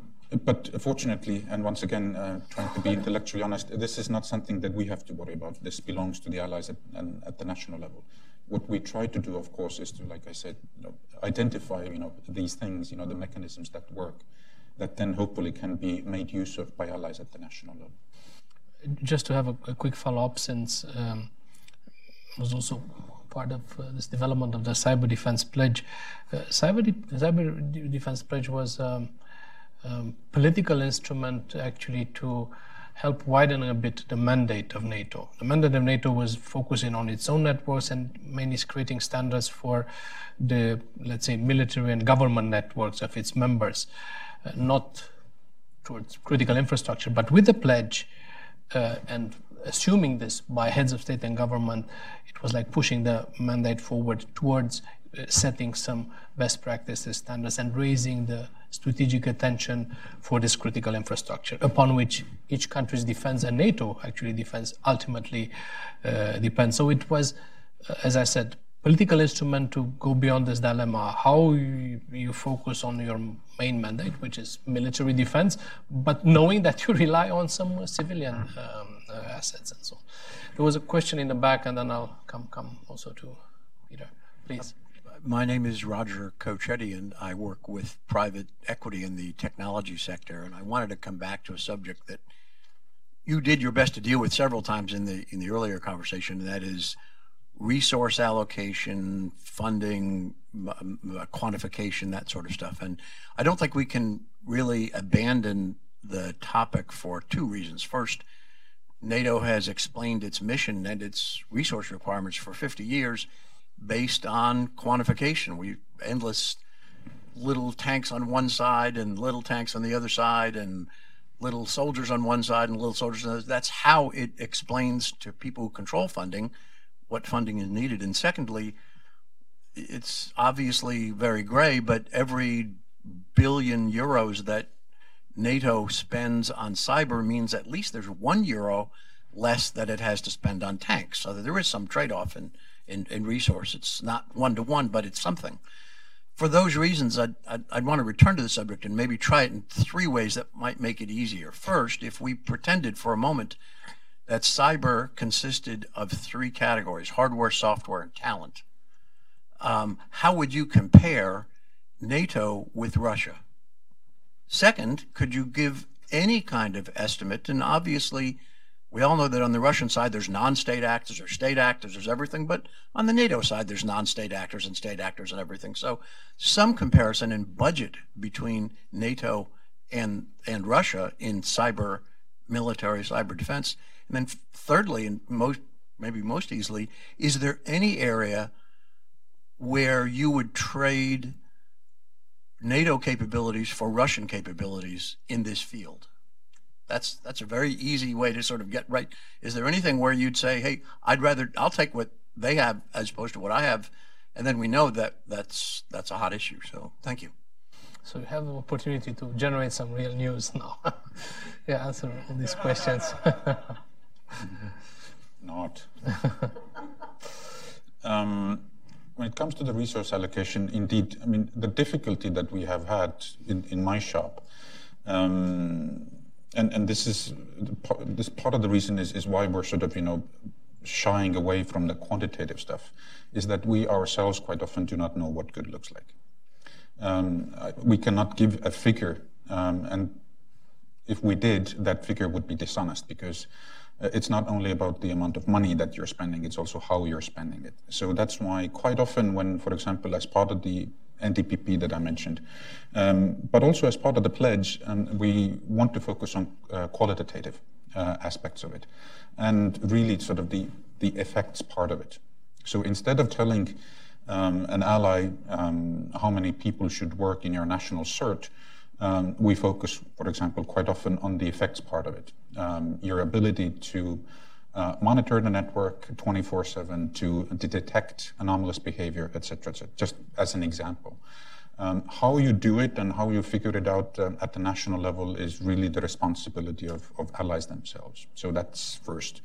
B: but fortunately, and once again, uh, trying to be intellectually honest, this is not something that we have to worry about. This belongs to the allies at, and at the national level. What we try to do, of course, is to, like I said, you know, identify, you know, these things, you know, the mechanisms that work, that then hopefully can be made use of by allies at the national level.
A: Just to have a, a quick follow-up, since um, was also part of uh, this development of the cyber defense pledge. Uh, cyber, de- cyber defense pledge was um, um, political instrument actually to help widen a bit the mandate of NATO. The mandate of NATO was focusing on its own networks and mainly creating standards for the, let's say, military and government networks of its members, uh, not towards critical infrastructure. But with the pledge uh, and assuming this by heads of state and government, it was like pushing the mandate forward towards uh, setting some best practices standards and raising the strategic attention for this critical infrastructure upon which each country's defense and NATO actually defense ultimately uh, depends. So it was, uh, as I said, political instrument to go beyond this dilemma. How you, you, focus on your main mandate, which is military defense, but knowing that you rely on some civilian um, assets and so on. There was a question in the back, and then I'll come come also to Peter. Please.
F: My name is Roger Cochetti, and I work with private equity in the technology sector. And I wanted to come back to a subject that you did your best to deal with several times in the in the earlier conversation. And that is resource allocation, funding, quantification, that sort of stuff. And I don't think we can really abandon the topic for two reasons. First, NATO has explained its mission and its resource requirements for 50 years based on quantification. We endless little tanks on one side and little tanks on the other side and little soldiers on one side and little soldiers on the other. That's how it explains to people who control funding what funding is needed. And secondly, it's obviously very gray, but every billion euros that NATO spends on cyber means at least there's one euro less that it has to spend on tanks. So there is some trade-off in, in, in resource. It's not one to one, but it's something. For those reasons, I'd, I'd, I'd, want to return to the subject and maybe try it in three ways that might make it easier. First, if we pretended for a moment that cyber consisted of three categories hardware, software, and talent, um, how would you compare NATO with Russia? Second, could you give any kind of estimate? And obviously, we all know that on the Russian side, there's non state actors, there's state actors, there's everything. But on the NATO side, there's non state actors and state actors and everything. So, some comparison in budget between NATO and, and Russia in cyber military, cyber defense. And then, thirdly, and most, maybe most easily, is there any area where you would trade NATO capabilities for Russian capabilities in this field? That's that's a very easy way to sort of get right. Is there anything where you'd say, "Hey, I'd rather I'll take what they have as opposed to what I have," and then we know that that's that's a hot issue. So, thank you.
A: So you have the opportunity to generate some real news now. yeah, answer all these questions.
B: not. um, when it comes to the resource allocation, indeed, I mean, the difficulty that we have had in, in my shop, um, and, and this is this part of the reason is, is why we're sort of, you know, shying away from the quantitative stuff, is that we ourselves quite often do not know what good looks like. Um, we cannot give a figure, um, and if we did, that figure would be dishonest because it's not only about the amount of money that you're spending, it's also how you're spending it. So that's why quite often when, for example, as part of the NDPP that I mentioned, um, but also as part of the pledge, um, we want to focus on uh, qualitative uh, aspects of it and really sort of the, the effects part of it. So instead of telling um, an ally um, how many people should work in your national CERT, um, we focus, for example, quite often on the effects part of it. Um, your ability to uh, monitor the network 24/7, to, to detect anomalous behavior, etc., etc. Just as an example. Um, how you do it and how you figure it out uh, at the national level is really the responsibility of, of allies themselves. So that's first.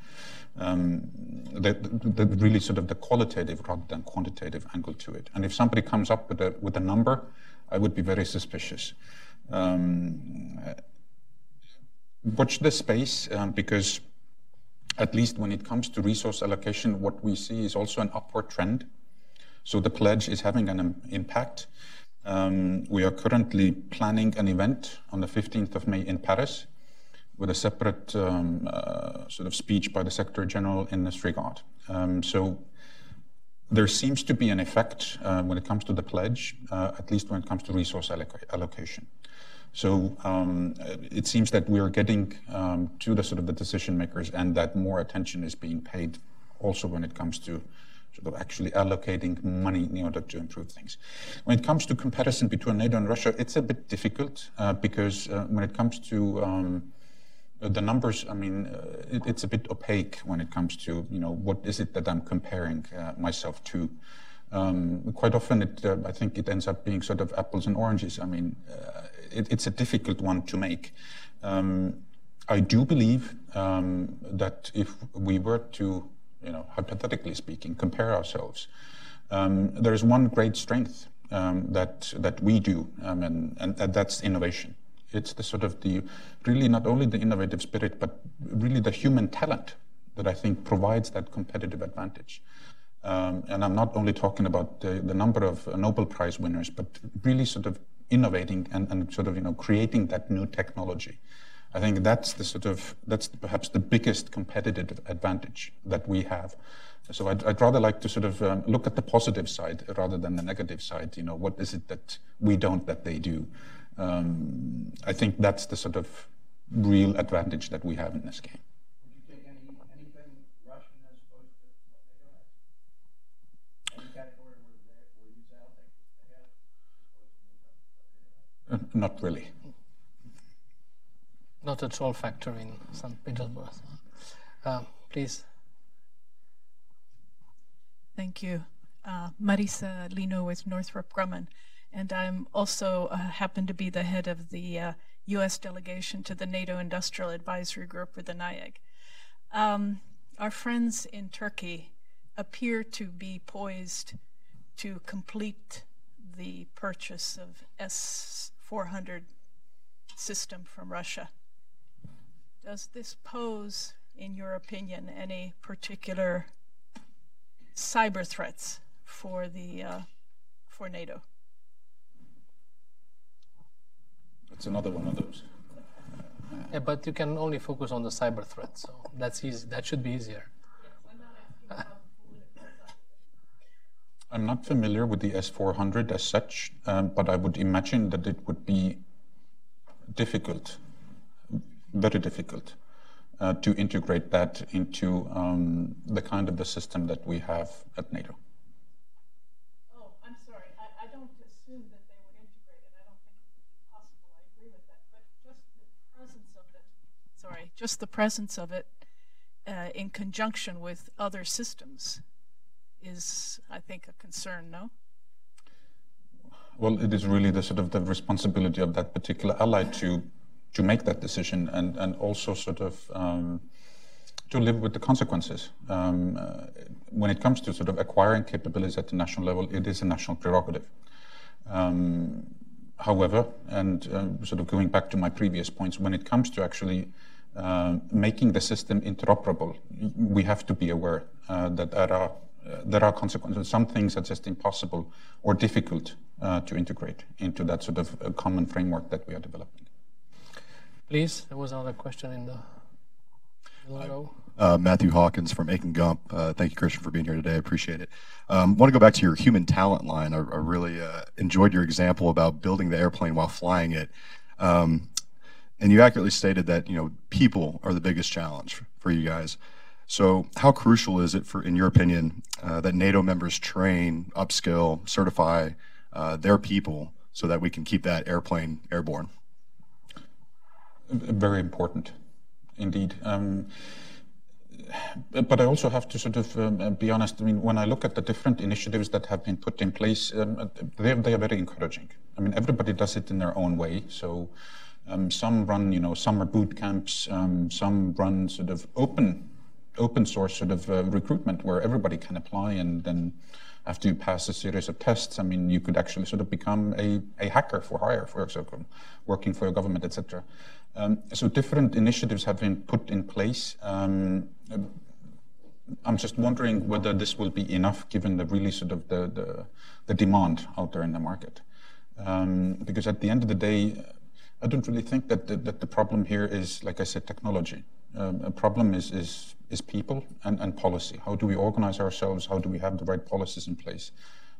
B: Um, the, the, the, really sort of the qualitative rather than quantitative angle to it. And if somebody comes up with a, with a number, I would be very suspicious. Um, watch the space um, because at least when it comes to resource allocation, what we see is also an upward trend. So the pledge is having an impact. Um, we are currently planning an event on the 15th of May in Paris with a separate um, uh, sort of speech by the Secretary General in this regard. Um, so there seems to be an effect uh, when it comes to the pledge, uh, at least when it comes to resource alloc allocation. So um, it seems that we are getting um, to the sort of the decision makers and that more attention is being paid also when it comes to sort of actually allocating money in order to improve things. When it comes to comparison between NATO and Russia, it's a bit difficult uh, because uh, when it comes to um, the numbers, I mean, uh, it, it's a bit opaque when it comes to, you know, what is it that I'm comparing uh, myself to. Um, quite often, it, uh, I think it ends up being sort of apples and oranges. I mean, uh, it, it's a difficult one to make. Um, I do believe um, that if we were to, you know, hypothetically speaking, compare ourselves, um, there is one great strength um, that that we do, um, and, and that's innovation. It's the sort of the really not only the innovative spirit, but really the human talent that I think provides that competitive advantage. Um, and I'm not only talking about the, the number of Nobel Prize winners, but really sort of innovating and, and sort of you know creating that new technology. I think that's the sort of that's perhaps the biggest competitive advantage that we have. So I'd, I'd rather like to sort of um, look at the positive side rather than the negative side. You know, what is it that we don't that they do? Um, I think that's the sort of real advantage that we have in this game. Uh, not really.
A: Not at all factor in St. Petersburg. Uh, please.
G: Thank you. Uh, Marisa Lino with Northrop Grumman. And I'm also uh, happen to be the head of the U.S. Uh, delegation to the NATO Industrial Advisory Group with the NIAG. Um, our friends in Turkey appear to be poised to complete the purchase of S 400 system from Russia. Does this pose, in your opinion, any particular cyber threats for the uh, for NATO?
B: It's another one of those.
A: Yeah, but you can only focus on the cyber threat, so that's easy. That should be easier.
B: I'm not familiar with the S400 as such, um, but I would imagine that it would be difficult, very difficult, uh, to integrate that into um, the kind of the system that we have at NATO.
G: Oh, I'm sorry. I, don't assume that they would integrate it. I don't think it would be possible. I agree with that. But just the presence of it, sorry, just the presence of it uh, in conjunction with other systems is, I think, a concern, no?
B: Well, it is really the sort of the responsibility of that particular ally to to make that decision and and also sort of um, to live with the consequences. Um, uh, when it comes to sort of acquiring capabilities at the national level, it is a national prerogative. Um, however, and uh, sort of going back to my previous points, when it comes to actually uh, making the system interoperable, we have to be aware uh, that there are there are consequences. Some things are just impossible or difficult uh, to integrate into that sort of common framework that we are developing.
A: Please, there was another question in the
H: row. Uh, Matthew Hawkins from Akin Gump. Uh, thank you, Christian, for being here today. I appreciate it. Um, want to go back to your human talent line. I, I really uh, enjoyed your example about building the airplane while flying it. Um, and you accurately stated that you know people are the biggest challenge for you guys. So, how crucial is it, for, in your opinion, uh, that NATO members train, upskill, certify uh, their people so that we can keep that airplane airborne?
B: Very important, indeed. Um, but I also have to sort of um, be honest. I mean, when I look at the different initiatives that have been put in place, um, they, they, are very encouraging. I mean, everybody does it in their own way. So um, some run, you know, summer boot camps. Um, some run sort of open, open source sort of uh, recruitment where everybody can apply and then after you pass a series of tests, I mean, you could actually sort of become a, a hacker for hire, for example, working for your government, etc. Um, so different initiatives have been put in place. Um, I'm just wondering whether this will be enough given the really sort of the, the, the demand out there in the market. Um, because at the end of the day, I don't really think that the, that the problem here is, like I said, technology. Um, a problem is, is, is people and, and policy. How do we organize ourselves? How do we have the right policies in place?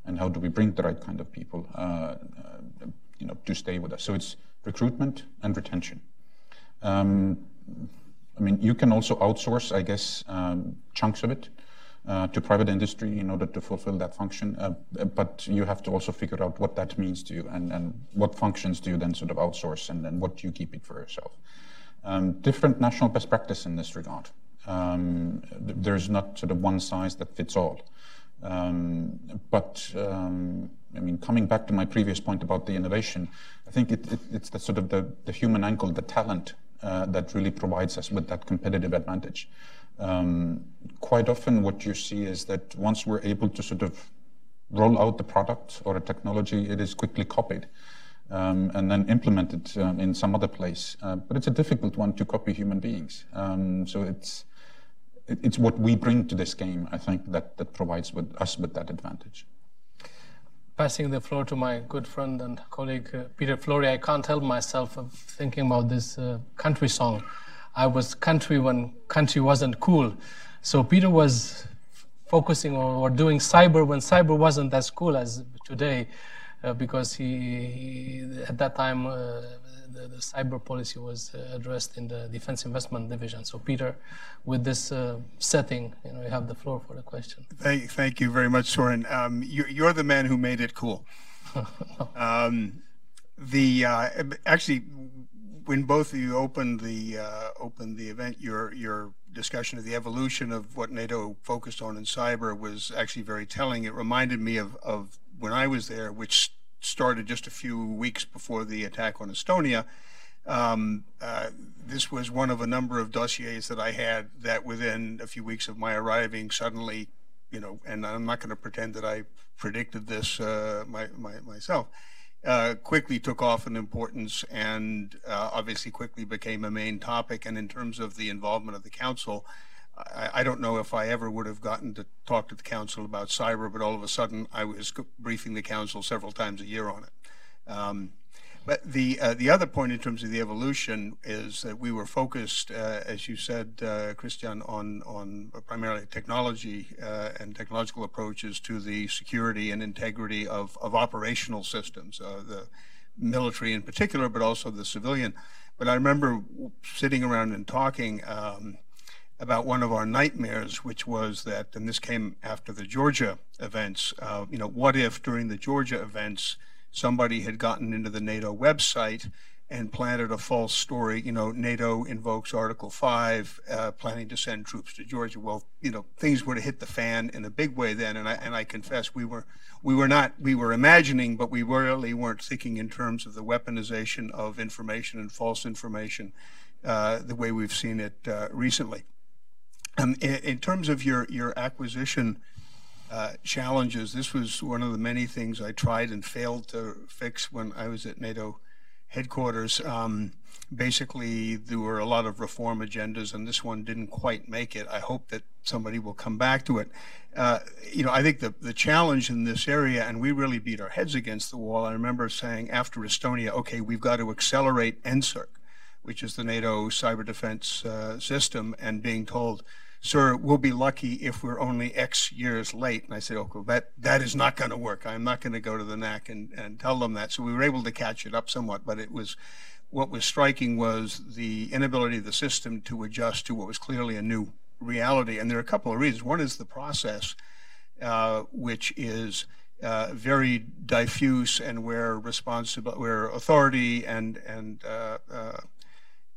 B: And how do we bring the right kind of people uh, uh, you know, to stay with us? So it's recruitment and retention. Um, I mean, you can also outsource, I guess, um, chunks of it uh, to private industry in order to fulfill that function. Uh, but you have to also figure out what that means to you and, and what functions do you then sort of outsource and, then what do you keep it for yourself. Um, different national best practice in this regard. Um, there's not sort of one size that fits all. Um, but um, I mean, coming back to my previous point about the innovation, I think it, it, it's the sort of the, the human angle, the talent uh, that really provides us with that competitive advantage. Um, quite often, what you see is that once we're able to sort of roll out the product or a technology, it is quickly copied. Um, and then implemented um, in some other place. Uh, but it's a difficult one to copy human beings. Um, so it's it's what we bring to this game, I think, that, that provides with us with that advantage
A: passing the floor to my good friend and colleague uh, Peter Flory, I can't help myself of thinking about this uh, country song. I was country when country wasn't cool. So Peter was focusing or, or doing cyber when cyber wasn't as cool as today, because he, he, at that time uh, the, the, cyber policy was uh, addressed in the Defense Investment Division. So, Peter, with this uh, setting, you know, you have the floor for the question.
I: Thank, thank you very much, Sorin. Um, you, are the man who made it cool. um, the uh, actually, when both of you opened the uh, opened the event, your your discussion of the evolution of what NATO focused on in cyber was actually very telling. It reminded me of of when I was there, which started just a few weeks before the attack on Estonia. Um, uh, this was one of a number of dossiers that I had that within a few weeks of my arriving suddenly, you know, and I'm not going to pretend that I predicted this uh, my, my, myself, uh, quickly took off in importance and uh, obviously quickly became a main topic. And in terms of the involvement of the council, I, I, don't know if I ever would have gotten to talk to the council about cyber, but all of a sudden I was briefing the council several times a year on it. Um, but the uh, the other point in terms of the evolution is that we were focused, uh, as you said, uh, Christian, on on primarily technology uh, and technological approaches to the security and integrity of of operational systems, uh, the military in particular, but also the civilian. But I remember sitting around and talking. Um, about one of our nightmares, which was that, and this came after the Georgia events, uh, you know, what if during the Georgia events somebody had gotten into the NATO website and planted a false story, you know, NATO invokes Article 5, uh, planning to send troops to Georgia. Well, you know, things would have hit the fan in a big way then, and I, and I confess we were, we were not, we were imagining, but we really weren't thinking in terms of the weaponization of information and false information uh, the way we've seen it uh, recently. Um, in, in, terms of your, your acquisition uh, challenges, this was one of the many things I tried and failed to fix when I was at NATO headquarters. Um, basically, there were a lot of reform agendas, and this one didn't quite make it. I hope that somebody will come back to it. Uh, you know, I think the, the challenge in this area, and we really beat our heads against the wall. I remember saying after Estonia, okay, we've got to accelerate NCIRC, which is the NATO cyber defense uh, system, and being told, sir, we'll be lucky if we're only X years late. And I said, okay, that, that is not going to work. I'm not going to go to the NAC and, and tell them that. So we were able to catch it up somewhat, but it was, what was striking was the inability of the system to adjust to what was clearly a new reality. And there are a couple of reasons. One is the process, uh, which is uh, very diffuse and where responsible, where authority and and uh, uh,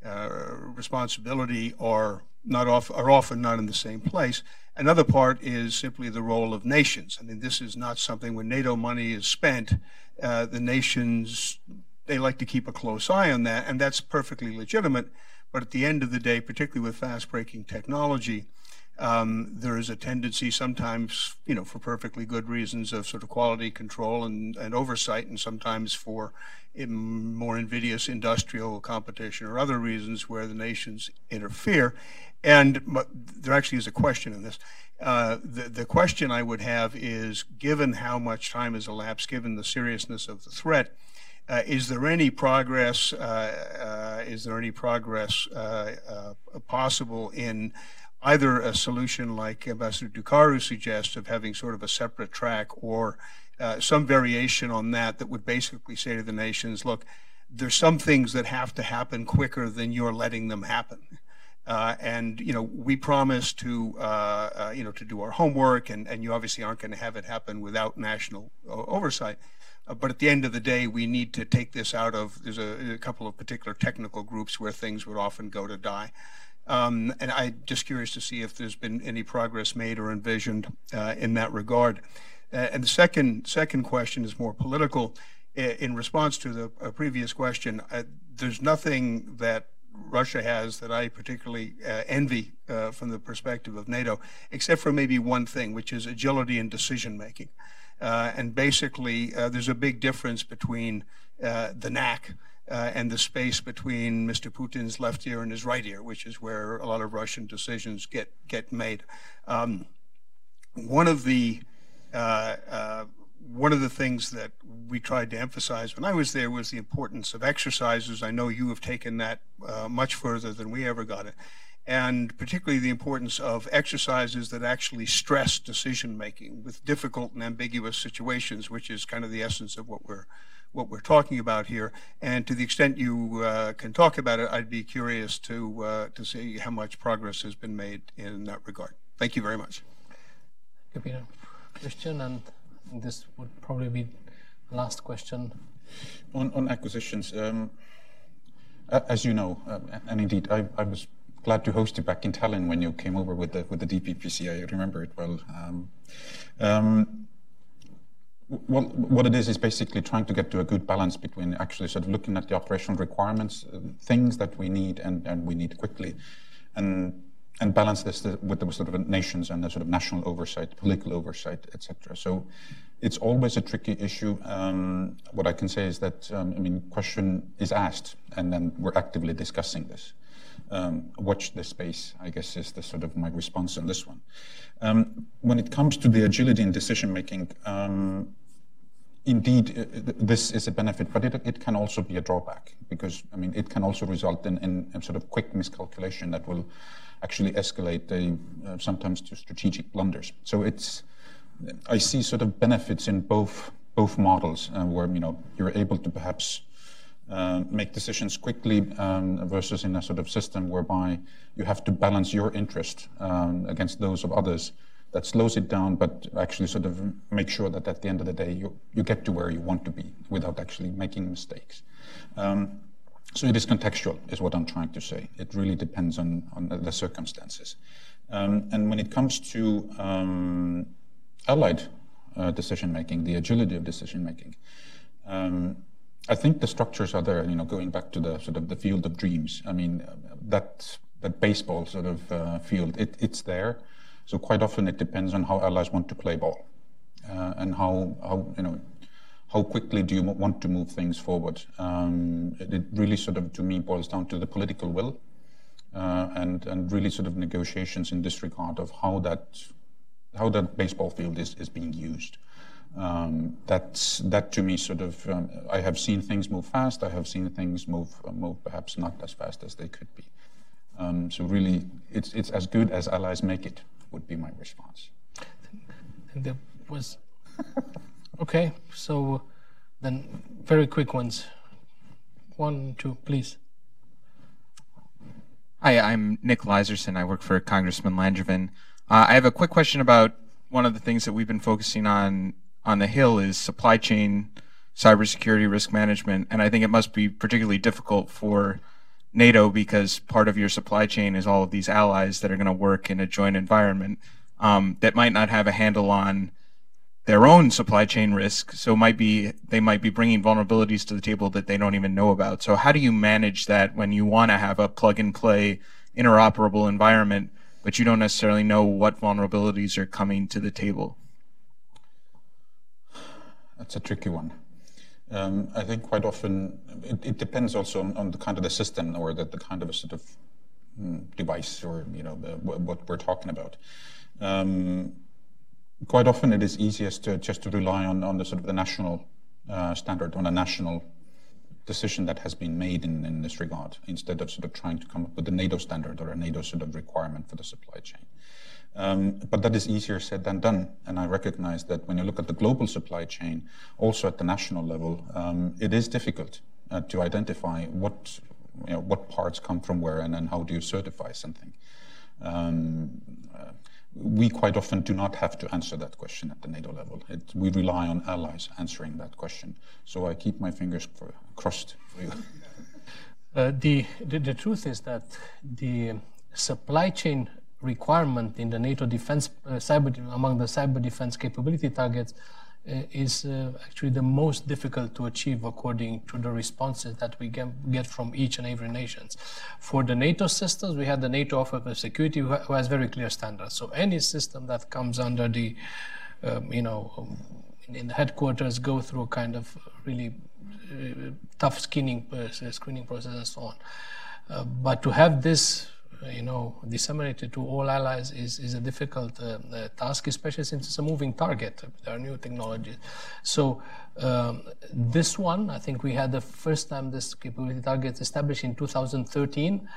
I: uh responsibility are not off, are often not in the same place. Another part is simply the role of nations. I mean, this is not something when NATO money is spent, uh, the nations, they like to keep a close eye on that, and that's perfectly legitimate. But at the end of the day, particularly with fast breaking technology, um, there is a tendency sometimes, you know, for perfectly good reasons of sort of quality control and, and oversight, and sometimes for more invidious industrial competition or other reasons where the nations interfere. And there actually is a question in this. Uh, the, the question I would have is, given how much time has elapsed, given the seriousness of the threat, uh, is there any progress? Uh, uh is there any progress uh, uh, possible in either a solution like Ambassador Ducaru suggests of having sort of a separate track, or some variation on that that would basically say to the nations, look, there's some things that have to happen quicker than you're letting them happen. Uh, and you know we promise to uh, uh, you know to do our homework, and, and you obviously aren't going to have it happen without national oversight. Uh, but at the end of the day, we need to take this out of. There's a, a couple of particular technical groups where things would often go to die. Um, and I'm just curious to see if there's been any progress made or envisioned uh, in that regard. Uh, and the second second question is more political. In response to the previous question, there's nothing that Russia has that I particularly uh, envy uh, from the perspective of NATO, except for maybe one thing, which is agility in decision making. Uh, and basically, uh, there's a big difference between uh, the NAC uh, and the space between Mr. Putin's left ear and his right ear, which is where a lot of Russian decisions get get made. Um, one of the one of the things that we tried to emphasize when I was there was the importance of exercises. I know you have taken that uh, much further than we ever got it. And particularly the importance of exercises that actually stress decision making with difficult and ambiguous situations, which is kind of the essence of what we're what we're talking about here. And to the extent you uh, can talk about it, I'd be curious to uh, to see how much progress has been made in that regard. Thank you very much.
A: Christian and this would probably be the last question.
B: On, on acquisitions, um, as you know, um, and indeed, I, I, was glad to host you back in Tallinn when you came over with the with the DPPC. I remember it well. Um, um, well, what it is is basically trying to get to a good balance between actually sort of looking at the operational requirements, uh, things that we need and, and we need quickly, and and balance this with the sort of nations and the sort of national oversight, political oversight, etc. So it's always a tricky issue. Um, what I can say is that um, I mean, question is asked, and then we're actively discussing this. Um, watch this space, I guess, is the sort of my response on this one. Um, when it comes to the agility in decision making, um, indeed, uh, this is a benefit, but it, it, can also be a drawback because I mean, it can also result in, in, in sort of quick miscalculation that will actually escalate a, uh, sometimes to strategic blunders. So it's I see sort of benefits in both both models, uh, where you know you're able to perhaps uh, make decisions quickly um, versus in a sort of system whereby you have to balance your interest um, against those of others. That slows it down, but actually sort of make sure that at the end of the day you you get to where you want to be without actually making mistakes. Um, so it is contextual, is what I'm trying to say. It really depends on on the circumstances. Um, and when it comes to um, allied uh, decision making, the agility of decision making. Um, I think the structures are there. You know, going back to the sort of the field of dreams. I mean, that that baseball sort of uh, field. It, it's there. So quite often it depends on how allies want to play ball uh, and how, how, you know, how quickly do you want to move things forward. Um, it, it, really sort of, to me, boils down to the political will uh, and, and really sort of negotiations in this regard of how that, how that baseball field is, is being used. Um, that's that to me sort of um, I have seen things move fast. I have seen things move uh, move perhaps not as fast as they could be. Um, so really, it's it's as good as allies make it. Would be my response.
A: And there was okay. So then, very quick ones. One, two, please.
J: Hi, I'm Nick Leiserson. I work for Congressman Langevin. Uh, I have a quick question about one of the things that we've been focusing on on the Hill is supply chain cybersecurity risk management. And I think it must be particularly difficult for NATO because part of your supply chain is all of these allies that are going to work in a joint environment um, that might not have a handle on their own supply chain risk. So might be they might be bringing vulnerabilities to the table that they don't even know about. So how do you manage that when you want to have a plug and play interoperable environment, but you don't necessarily know what vulnerabilities are coming to the table?
B: That's a tricky one. Um, I think quite often it, it depends also on, on, the kind of the system or the, the kind of a sort of mm, device or you know what we're talking about. Um, quite often it is easiest to just to rely on, on the sort of the national uh, standard, on a national decision that has been made in, in this regard, instead of sort of trying to come up with a NATO standard or a NATO sort of requirement for the supply chain. Um, but that is easier said than done. And I recognize that when you look at the global supply chain, also at the national level, um, it is difficult uh, to identify what, you know, what parts come from where and then how do you certify something. Um, uh, we quite often do not have to answer that question at the NATO level. It, we rely on allies answering that question. So I keep my fingers for, crossed for you.
A: Uh, the, the, the truth is that the supply chain requirement in the NATO defense uh, cyber among the cyber defense capability targets uh, is uh, actually the most difficult to achieve according to the responses that we get, get from each and every nations. For the NATO systems, we had the NATO Office of Security who, has very clear standards. So any system that comes under the, um, you know, um, in, in, the headquarters go through a kind of really tough screening, uh, screening process and so on. Uh, but to have this you know, disseminated to all allies is, is a difficult uh, uh, task, especially since it's a moving target. There are new technologies. So um, this one, I think we had the first time this capability target established in 2013,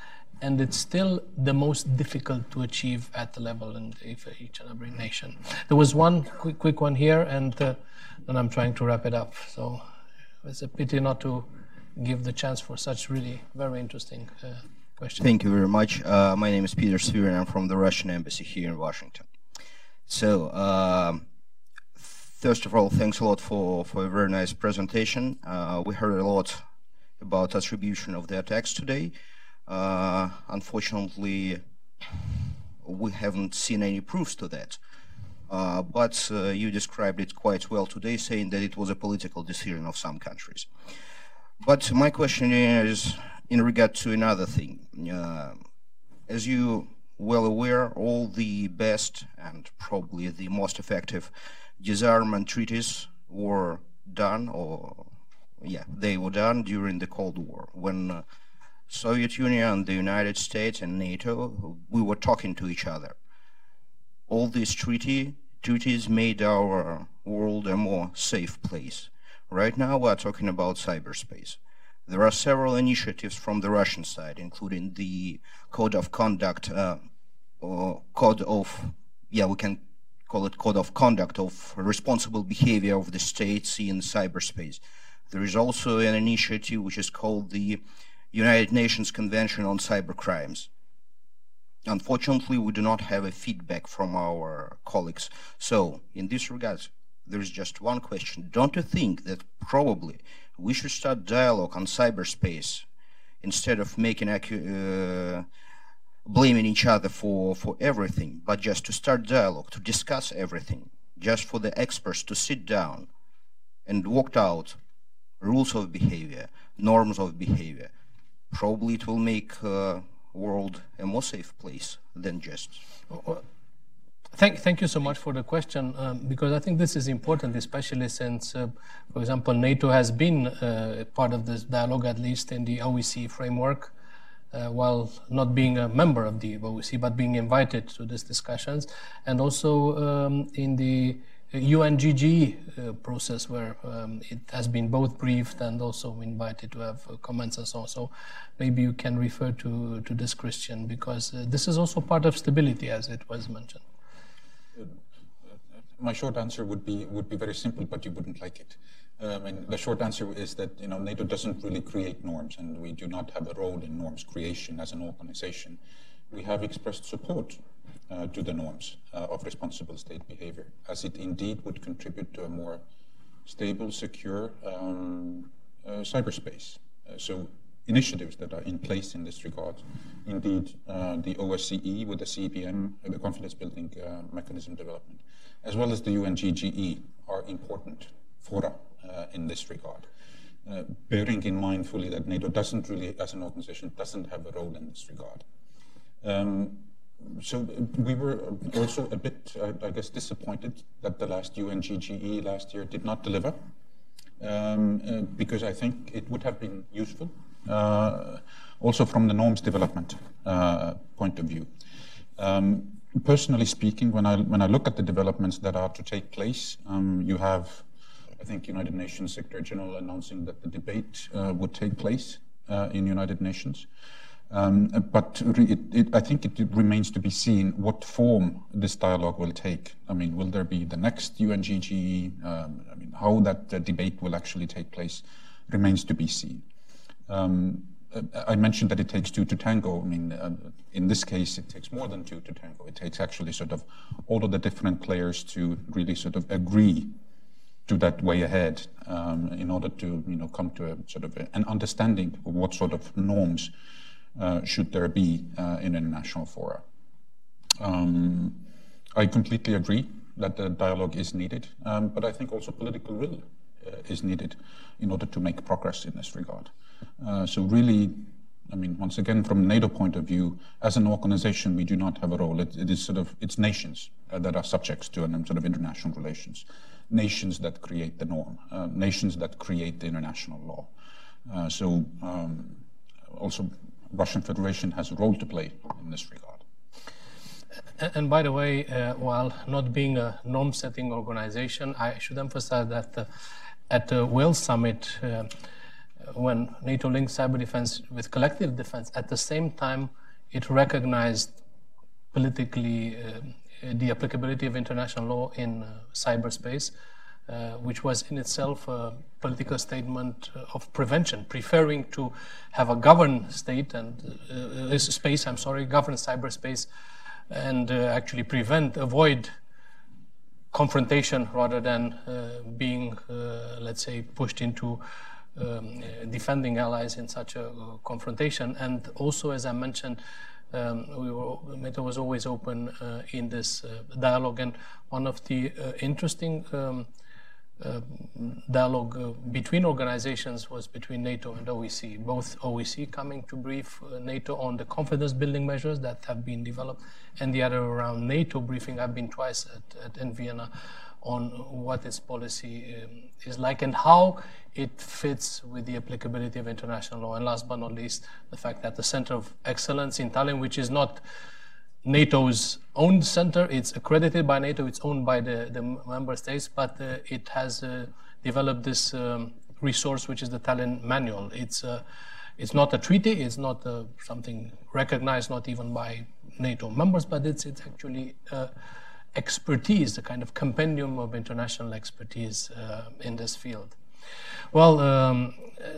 A: and it's still the most difficult to achieve at the level in each and every nation. There was one quick, quick one here, and uh, then I'm trying to wrap it up. So it's a pity not to give the chance for such really very interesting uh, question.
K: Thank you very much. Uh, my name is Peter Svirin. I'm from the Russian Embassy here in Washington. So, uh, first of all, thanks a lot for, for a very nice presentation. Uh, we heard a lot about attribution of the attacks today. Uh, unfortunately, we haven't seen any proofs to that. Uh, but uh, you described it quite well today, saying that it was a political decision of some countries. But my question is, in regard to another thing, uh, as you well aware, all the best and probably the most effective disarmament treaties were done, or yeah, they were done during the Cold War when uh, Soviet Union, and the United States, and NATO we were talking to each other. All these treaty treaties made our world a more safe place. Right now, we're talking about cyberspace. There are several initiatives from the Russian side, including the code of conduct, uh, or code of, yeah, we can call it code of conduct of responsible behavior of the states in cyberspace. There is also an initiative which is called the United Nations Convention on Cybercrimes. Unfortunately, we do not have a feedback from our colleagues. So, in this regard, there is just one question. Don't you think that probably we should start dialogue on cyberspace instead of making uh, blaming each other for, for everything, but just to start dialogue, to discuss everything, just for the experts to sit down and work out rules of behavior, norms of behavior. Probably it will make uh, world a more safe place than just?
A: Well, thank, thank you so much for the question, um, because I think this is important, especially since, uh, for example, NATO has been uh, part of this dialogue, at least in the OSCE framework, uh, while not being a member of the OSCE, but being invited to these discussions, and also um, in the UNGG uh, process where um, it has been both briefed and also invited to have uh, comments and so on. So maybe you can refer to, to this, Christian, because uh, this is also part of stability, as it was mentioned.
B: My short answer would be would be very simple, but you wouldn't like it. Um, and the short answer is that you know NATO doesn't really create norms, and we do not have a role in norms creation as an organization. We have expressed support uh, to the norms uh, of responsible state behavior, as it indeed would contribute to a more stable, secure um, uh, cyberspace. so initiatives that are in place in this regard. Indeed, the OSCE with the CBM, the confidence building mechanism development, as well as the UNGGE are important fora in this regard. Uh, bearing in mind fully that NATO doesn't really, as an organization, doesn't have a role in this regard. Um, so we were also a bit, I guess, disappointed that the last UNGGE last year did not deliver, um, uh, because I think it would have been useful, uh, also from the norms development uh, point of view. Um, personally speaking, when I when I look at the developments that are to take place, um, you have, I think, United Nations Secretary General announcing that the debate uh, would take place uh, in United Nations. Um, but I think it remains to be seen what form this dialogue will take. I mean, will there be the next UNGGE? Um, I mean, how that uh, debate will actually take place remains to be seen. Um, I mentioned that it takes two to tango. I mean, uh, in this case, it takes more than two to tango. It takes actually sort of all of the different players to really sort of agree to that way ahead um, in order to, you know, come to a sort of a, an understanding of what sort of norms should there be uh, in international fora. Um, I completely agree that the dialogue is needed, um, but I think also political will uh, is needed in order to make progress in this regard. Uh, so really, I mean, once again, from NATO point of view, as an organization, we do not have a role. it, it is sort of, it's nations uh, that are subjects to an, sort of international relations. Nations that create the norm, uh, nations that create the international law. so um, also Russian Federation has a role to play in this regard.
A: And by the way, uh, while not being a norm-setting organization, I should emphasize that uh, at the Wales summit, uh, when NATO linked cyber defense with collective defense, at the same time, it recognized politically uh, the applicability of international law in uh, cyberspace uh, which was in itself a political statement of prevention, preferring to have a governed state and uh, space, I'm sorry, governed cyberspace, and uh, actually prevent, avoid confrontation rather than uh, being, uh, let's say, pushed into um, defending allies in such a confrontation. And also, as I mentioned, um, we were, NATO was always open uh, in this uh, dialogue. And one of the uh, interesting um, uh, dialogue uh, between organizations was between NATO and OSCE. Both OSCE coming to brief uh, NATO on the confidence building measures that have been developed, and the other around NATO briefing. I've been twice at, at in Vienna on what its policy um, is like and how it fits with the applicability of international law. And last but not least, the fact that the Center of Excellence in Tallinn, which is not NATO's own center. It's accredited by NATO. It's owned by the, the member states, but uh, it has uh, developed this um, resource, which is the Tallinn Manual. It's uh, it's not a treaty. It's not uh, something recognized, not even by NATO members, but it's it's actually uh, expertise, a kind of compendium of international expertise uh, in this field. Well, um,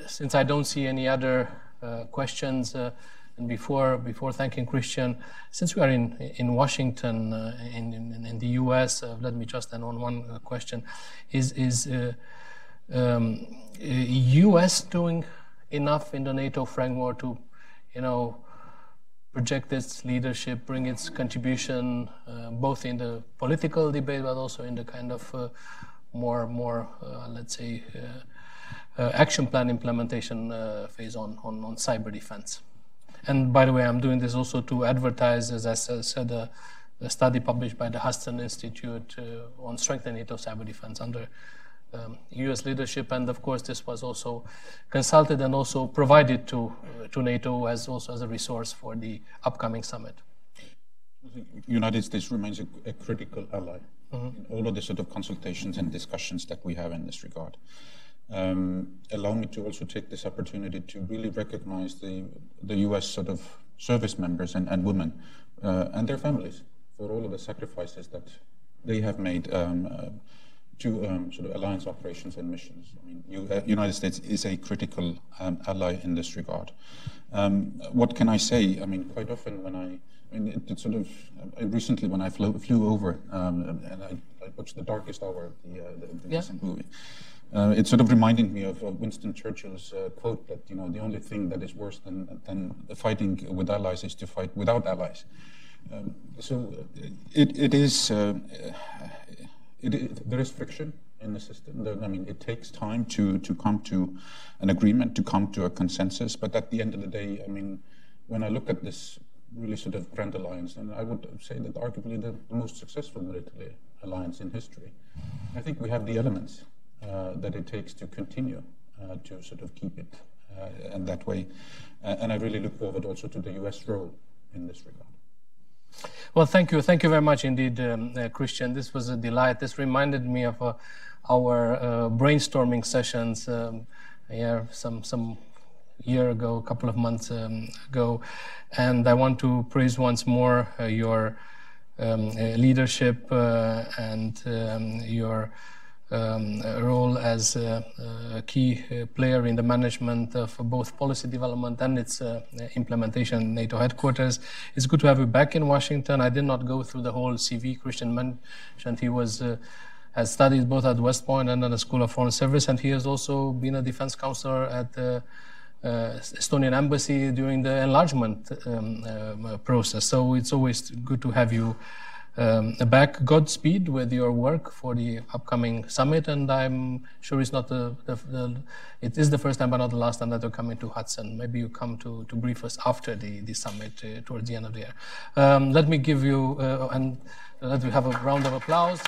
A: since I don't see any other questions. And before, before thanking Christian, since we are in, in Washington, uh, in, in, in, the US, uh, let me just add on one uh, question. Is, is uh, um, US doing enough in the NATO framework to, you know, project its leadership, bring its contribution, uh, both in the political debate, but also in the kind of uh, more, more, let's say, action plan implementation phase on, on, on cyber defense? And by the way, I'm doing this also to advertise, as I said, a, a study published by the Hudson Institute uh, on strengthening NATO cyber defense under um, U.S. leadership, and of course, this was also consulted and also provided to uh, to NATO as also as a resource for the upcoming summit.
B: The United States remains a, a critical ally mm-hmm. in all of the sort of consultations and discussions that we have in this regard. Um, allow me to also take this opportunity to really recognize the the U.S. sort of service members and, and women uh, and their families for all of the sacrifices that they have made. Um, uh, to um, sort of alliance operations and missions. I mean, you, uh, United States is a critical um, ally in this regard. Um, what can I say? I mean, quite often when I, I mean, it, it sort of uh, recently when I flew, flew over um, and I, I, watched The Darkest Hour, the, uh, the, the yeah. recent movie. Uh, it sort of reminded me of, of Winston Churchill's uh, quote that you know the only thing that is worse than than fighting with allies is to fight without allies. Um, so it, it is uh, it, it, there is friction in the system. There, I mean, it takes time to, to come to an agreement, to come to a consensus. But at the end of the day, I mean, when I look at this really sort of grand alliance, and I would say that arguably the most successful military alliance in history, I think we have the elements uh, that it takes to continue uh, to sort of keep it uh, in that way. and I really look forward also to the U.S. role in this regard.
A: Well, thank you. Thank you very much indeed, um, uh, Christian. This was a delight. This reminded me of uh, our uh, brainstorming sessions um, yeah, some, some year ago, a couple of months um, ago. And I want to praise once more uh, your um, uh, leadership uh, and um, your um, role as a, a key uh, player in the management of both policy development and its uh, implementation NATO headquarters. It's good to have you back in Washington. I did not go through the whole CV Christian mentioned. He was uh, has studied both at West Point and at the School of Foreign Service, and he has also been a defense counselor at the uh, Estonian embassy during the enlargement um, uh, process. So it's always good to have you um, back. Godspeed with your work for the upcoming summit, and I'm sure it's not the, the, the, it is the first time, but not the last time that you're coming to Hudson. Maybe you come to, to brief us after the, the summit uh, towards the end of the year. Um, let me give you uh, and let me have a round of applause.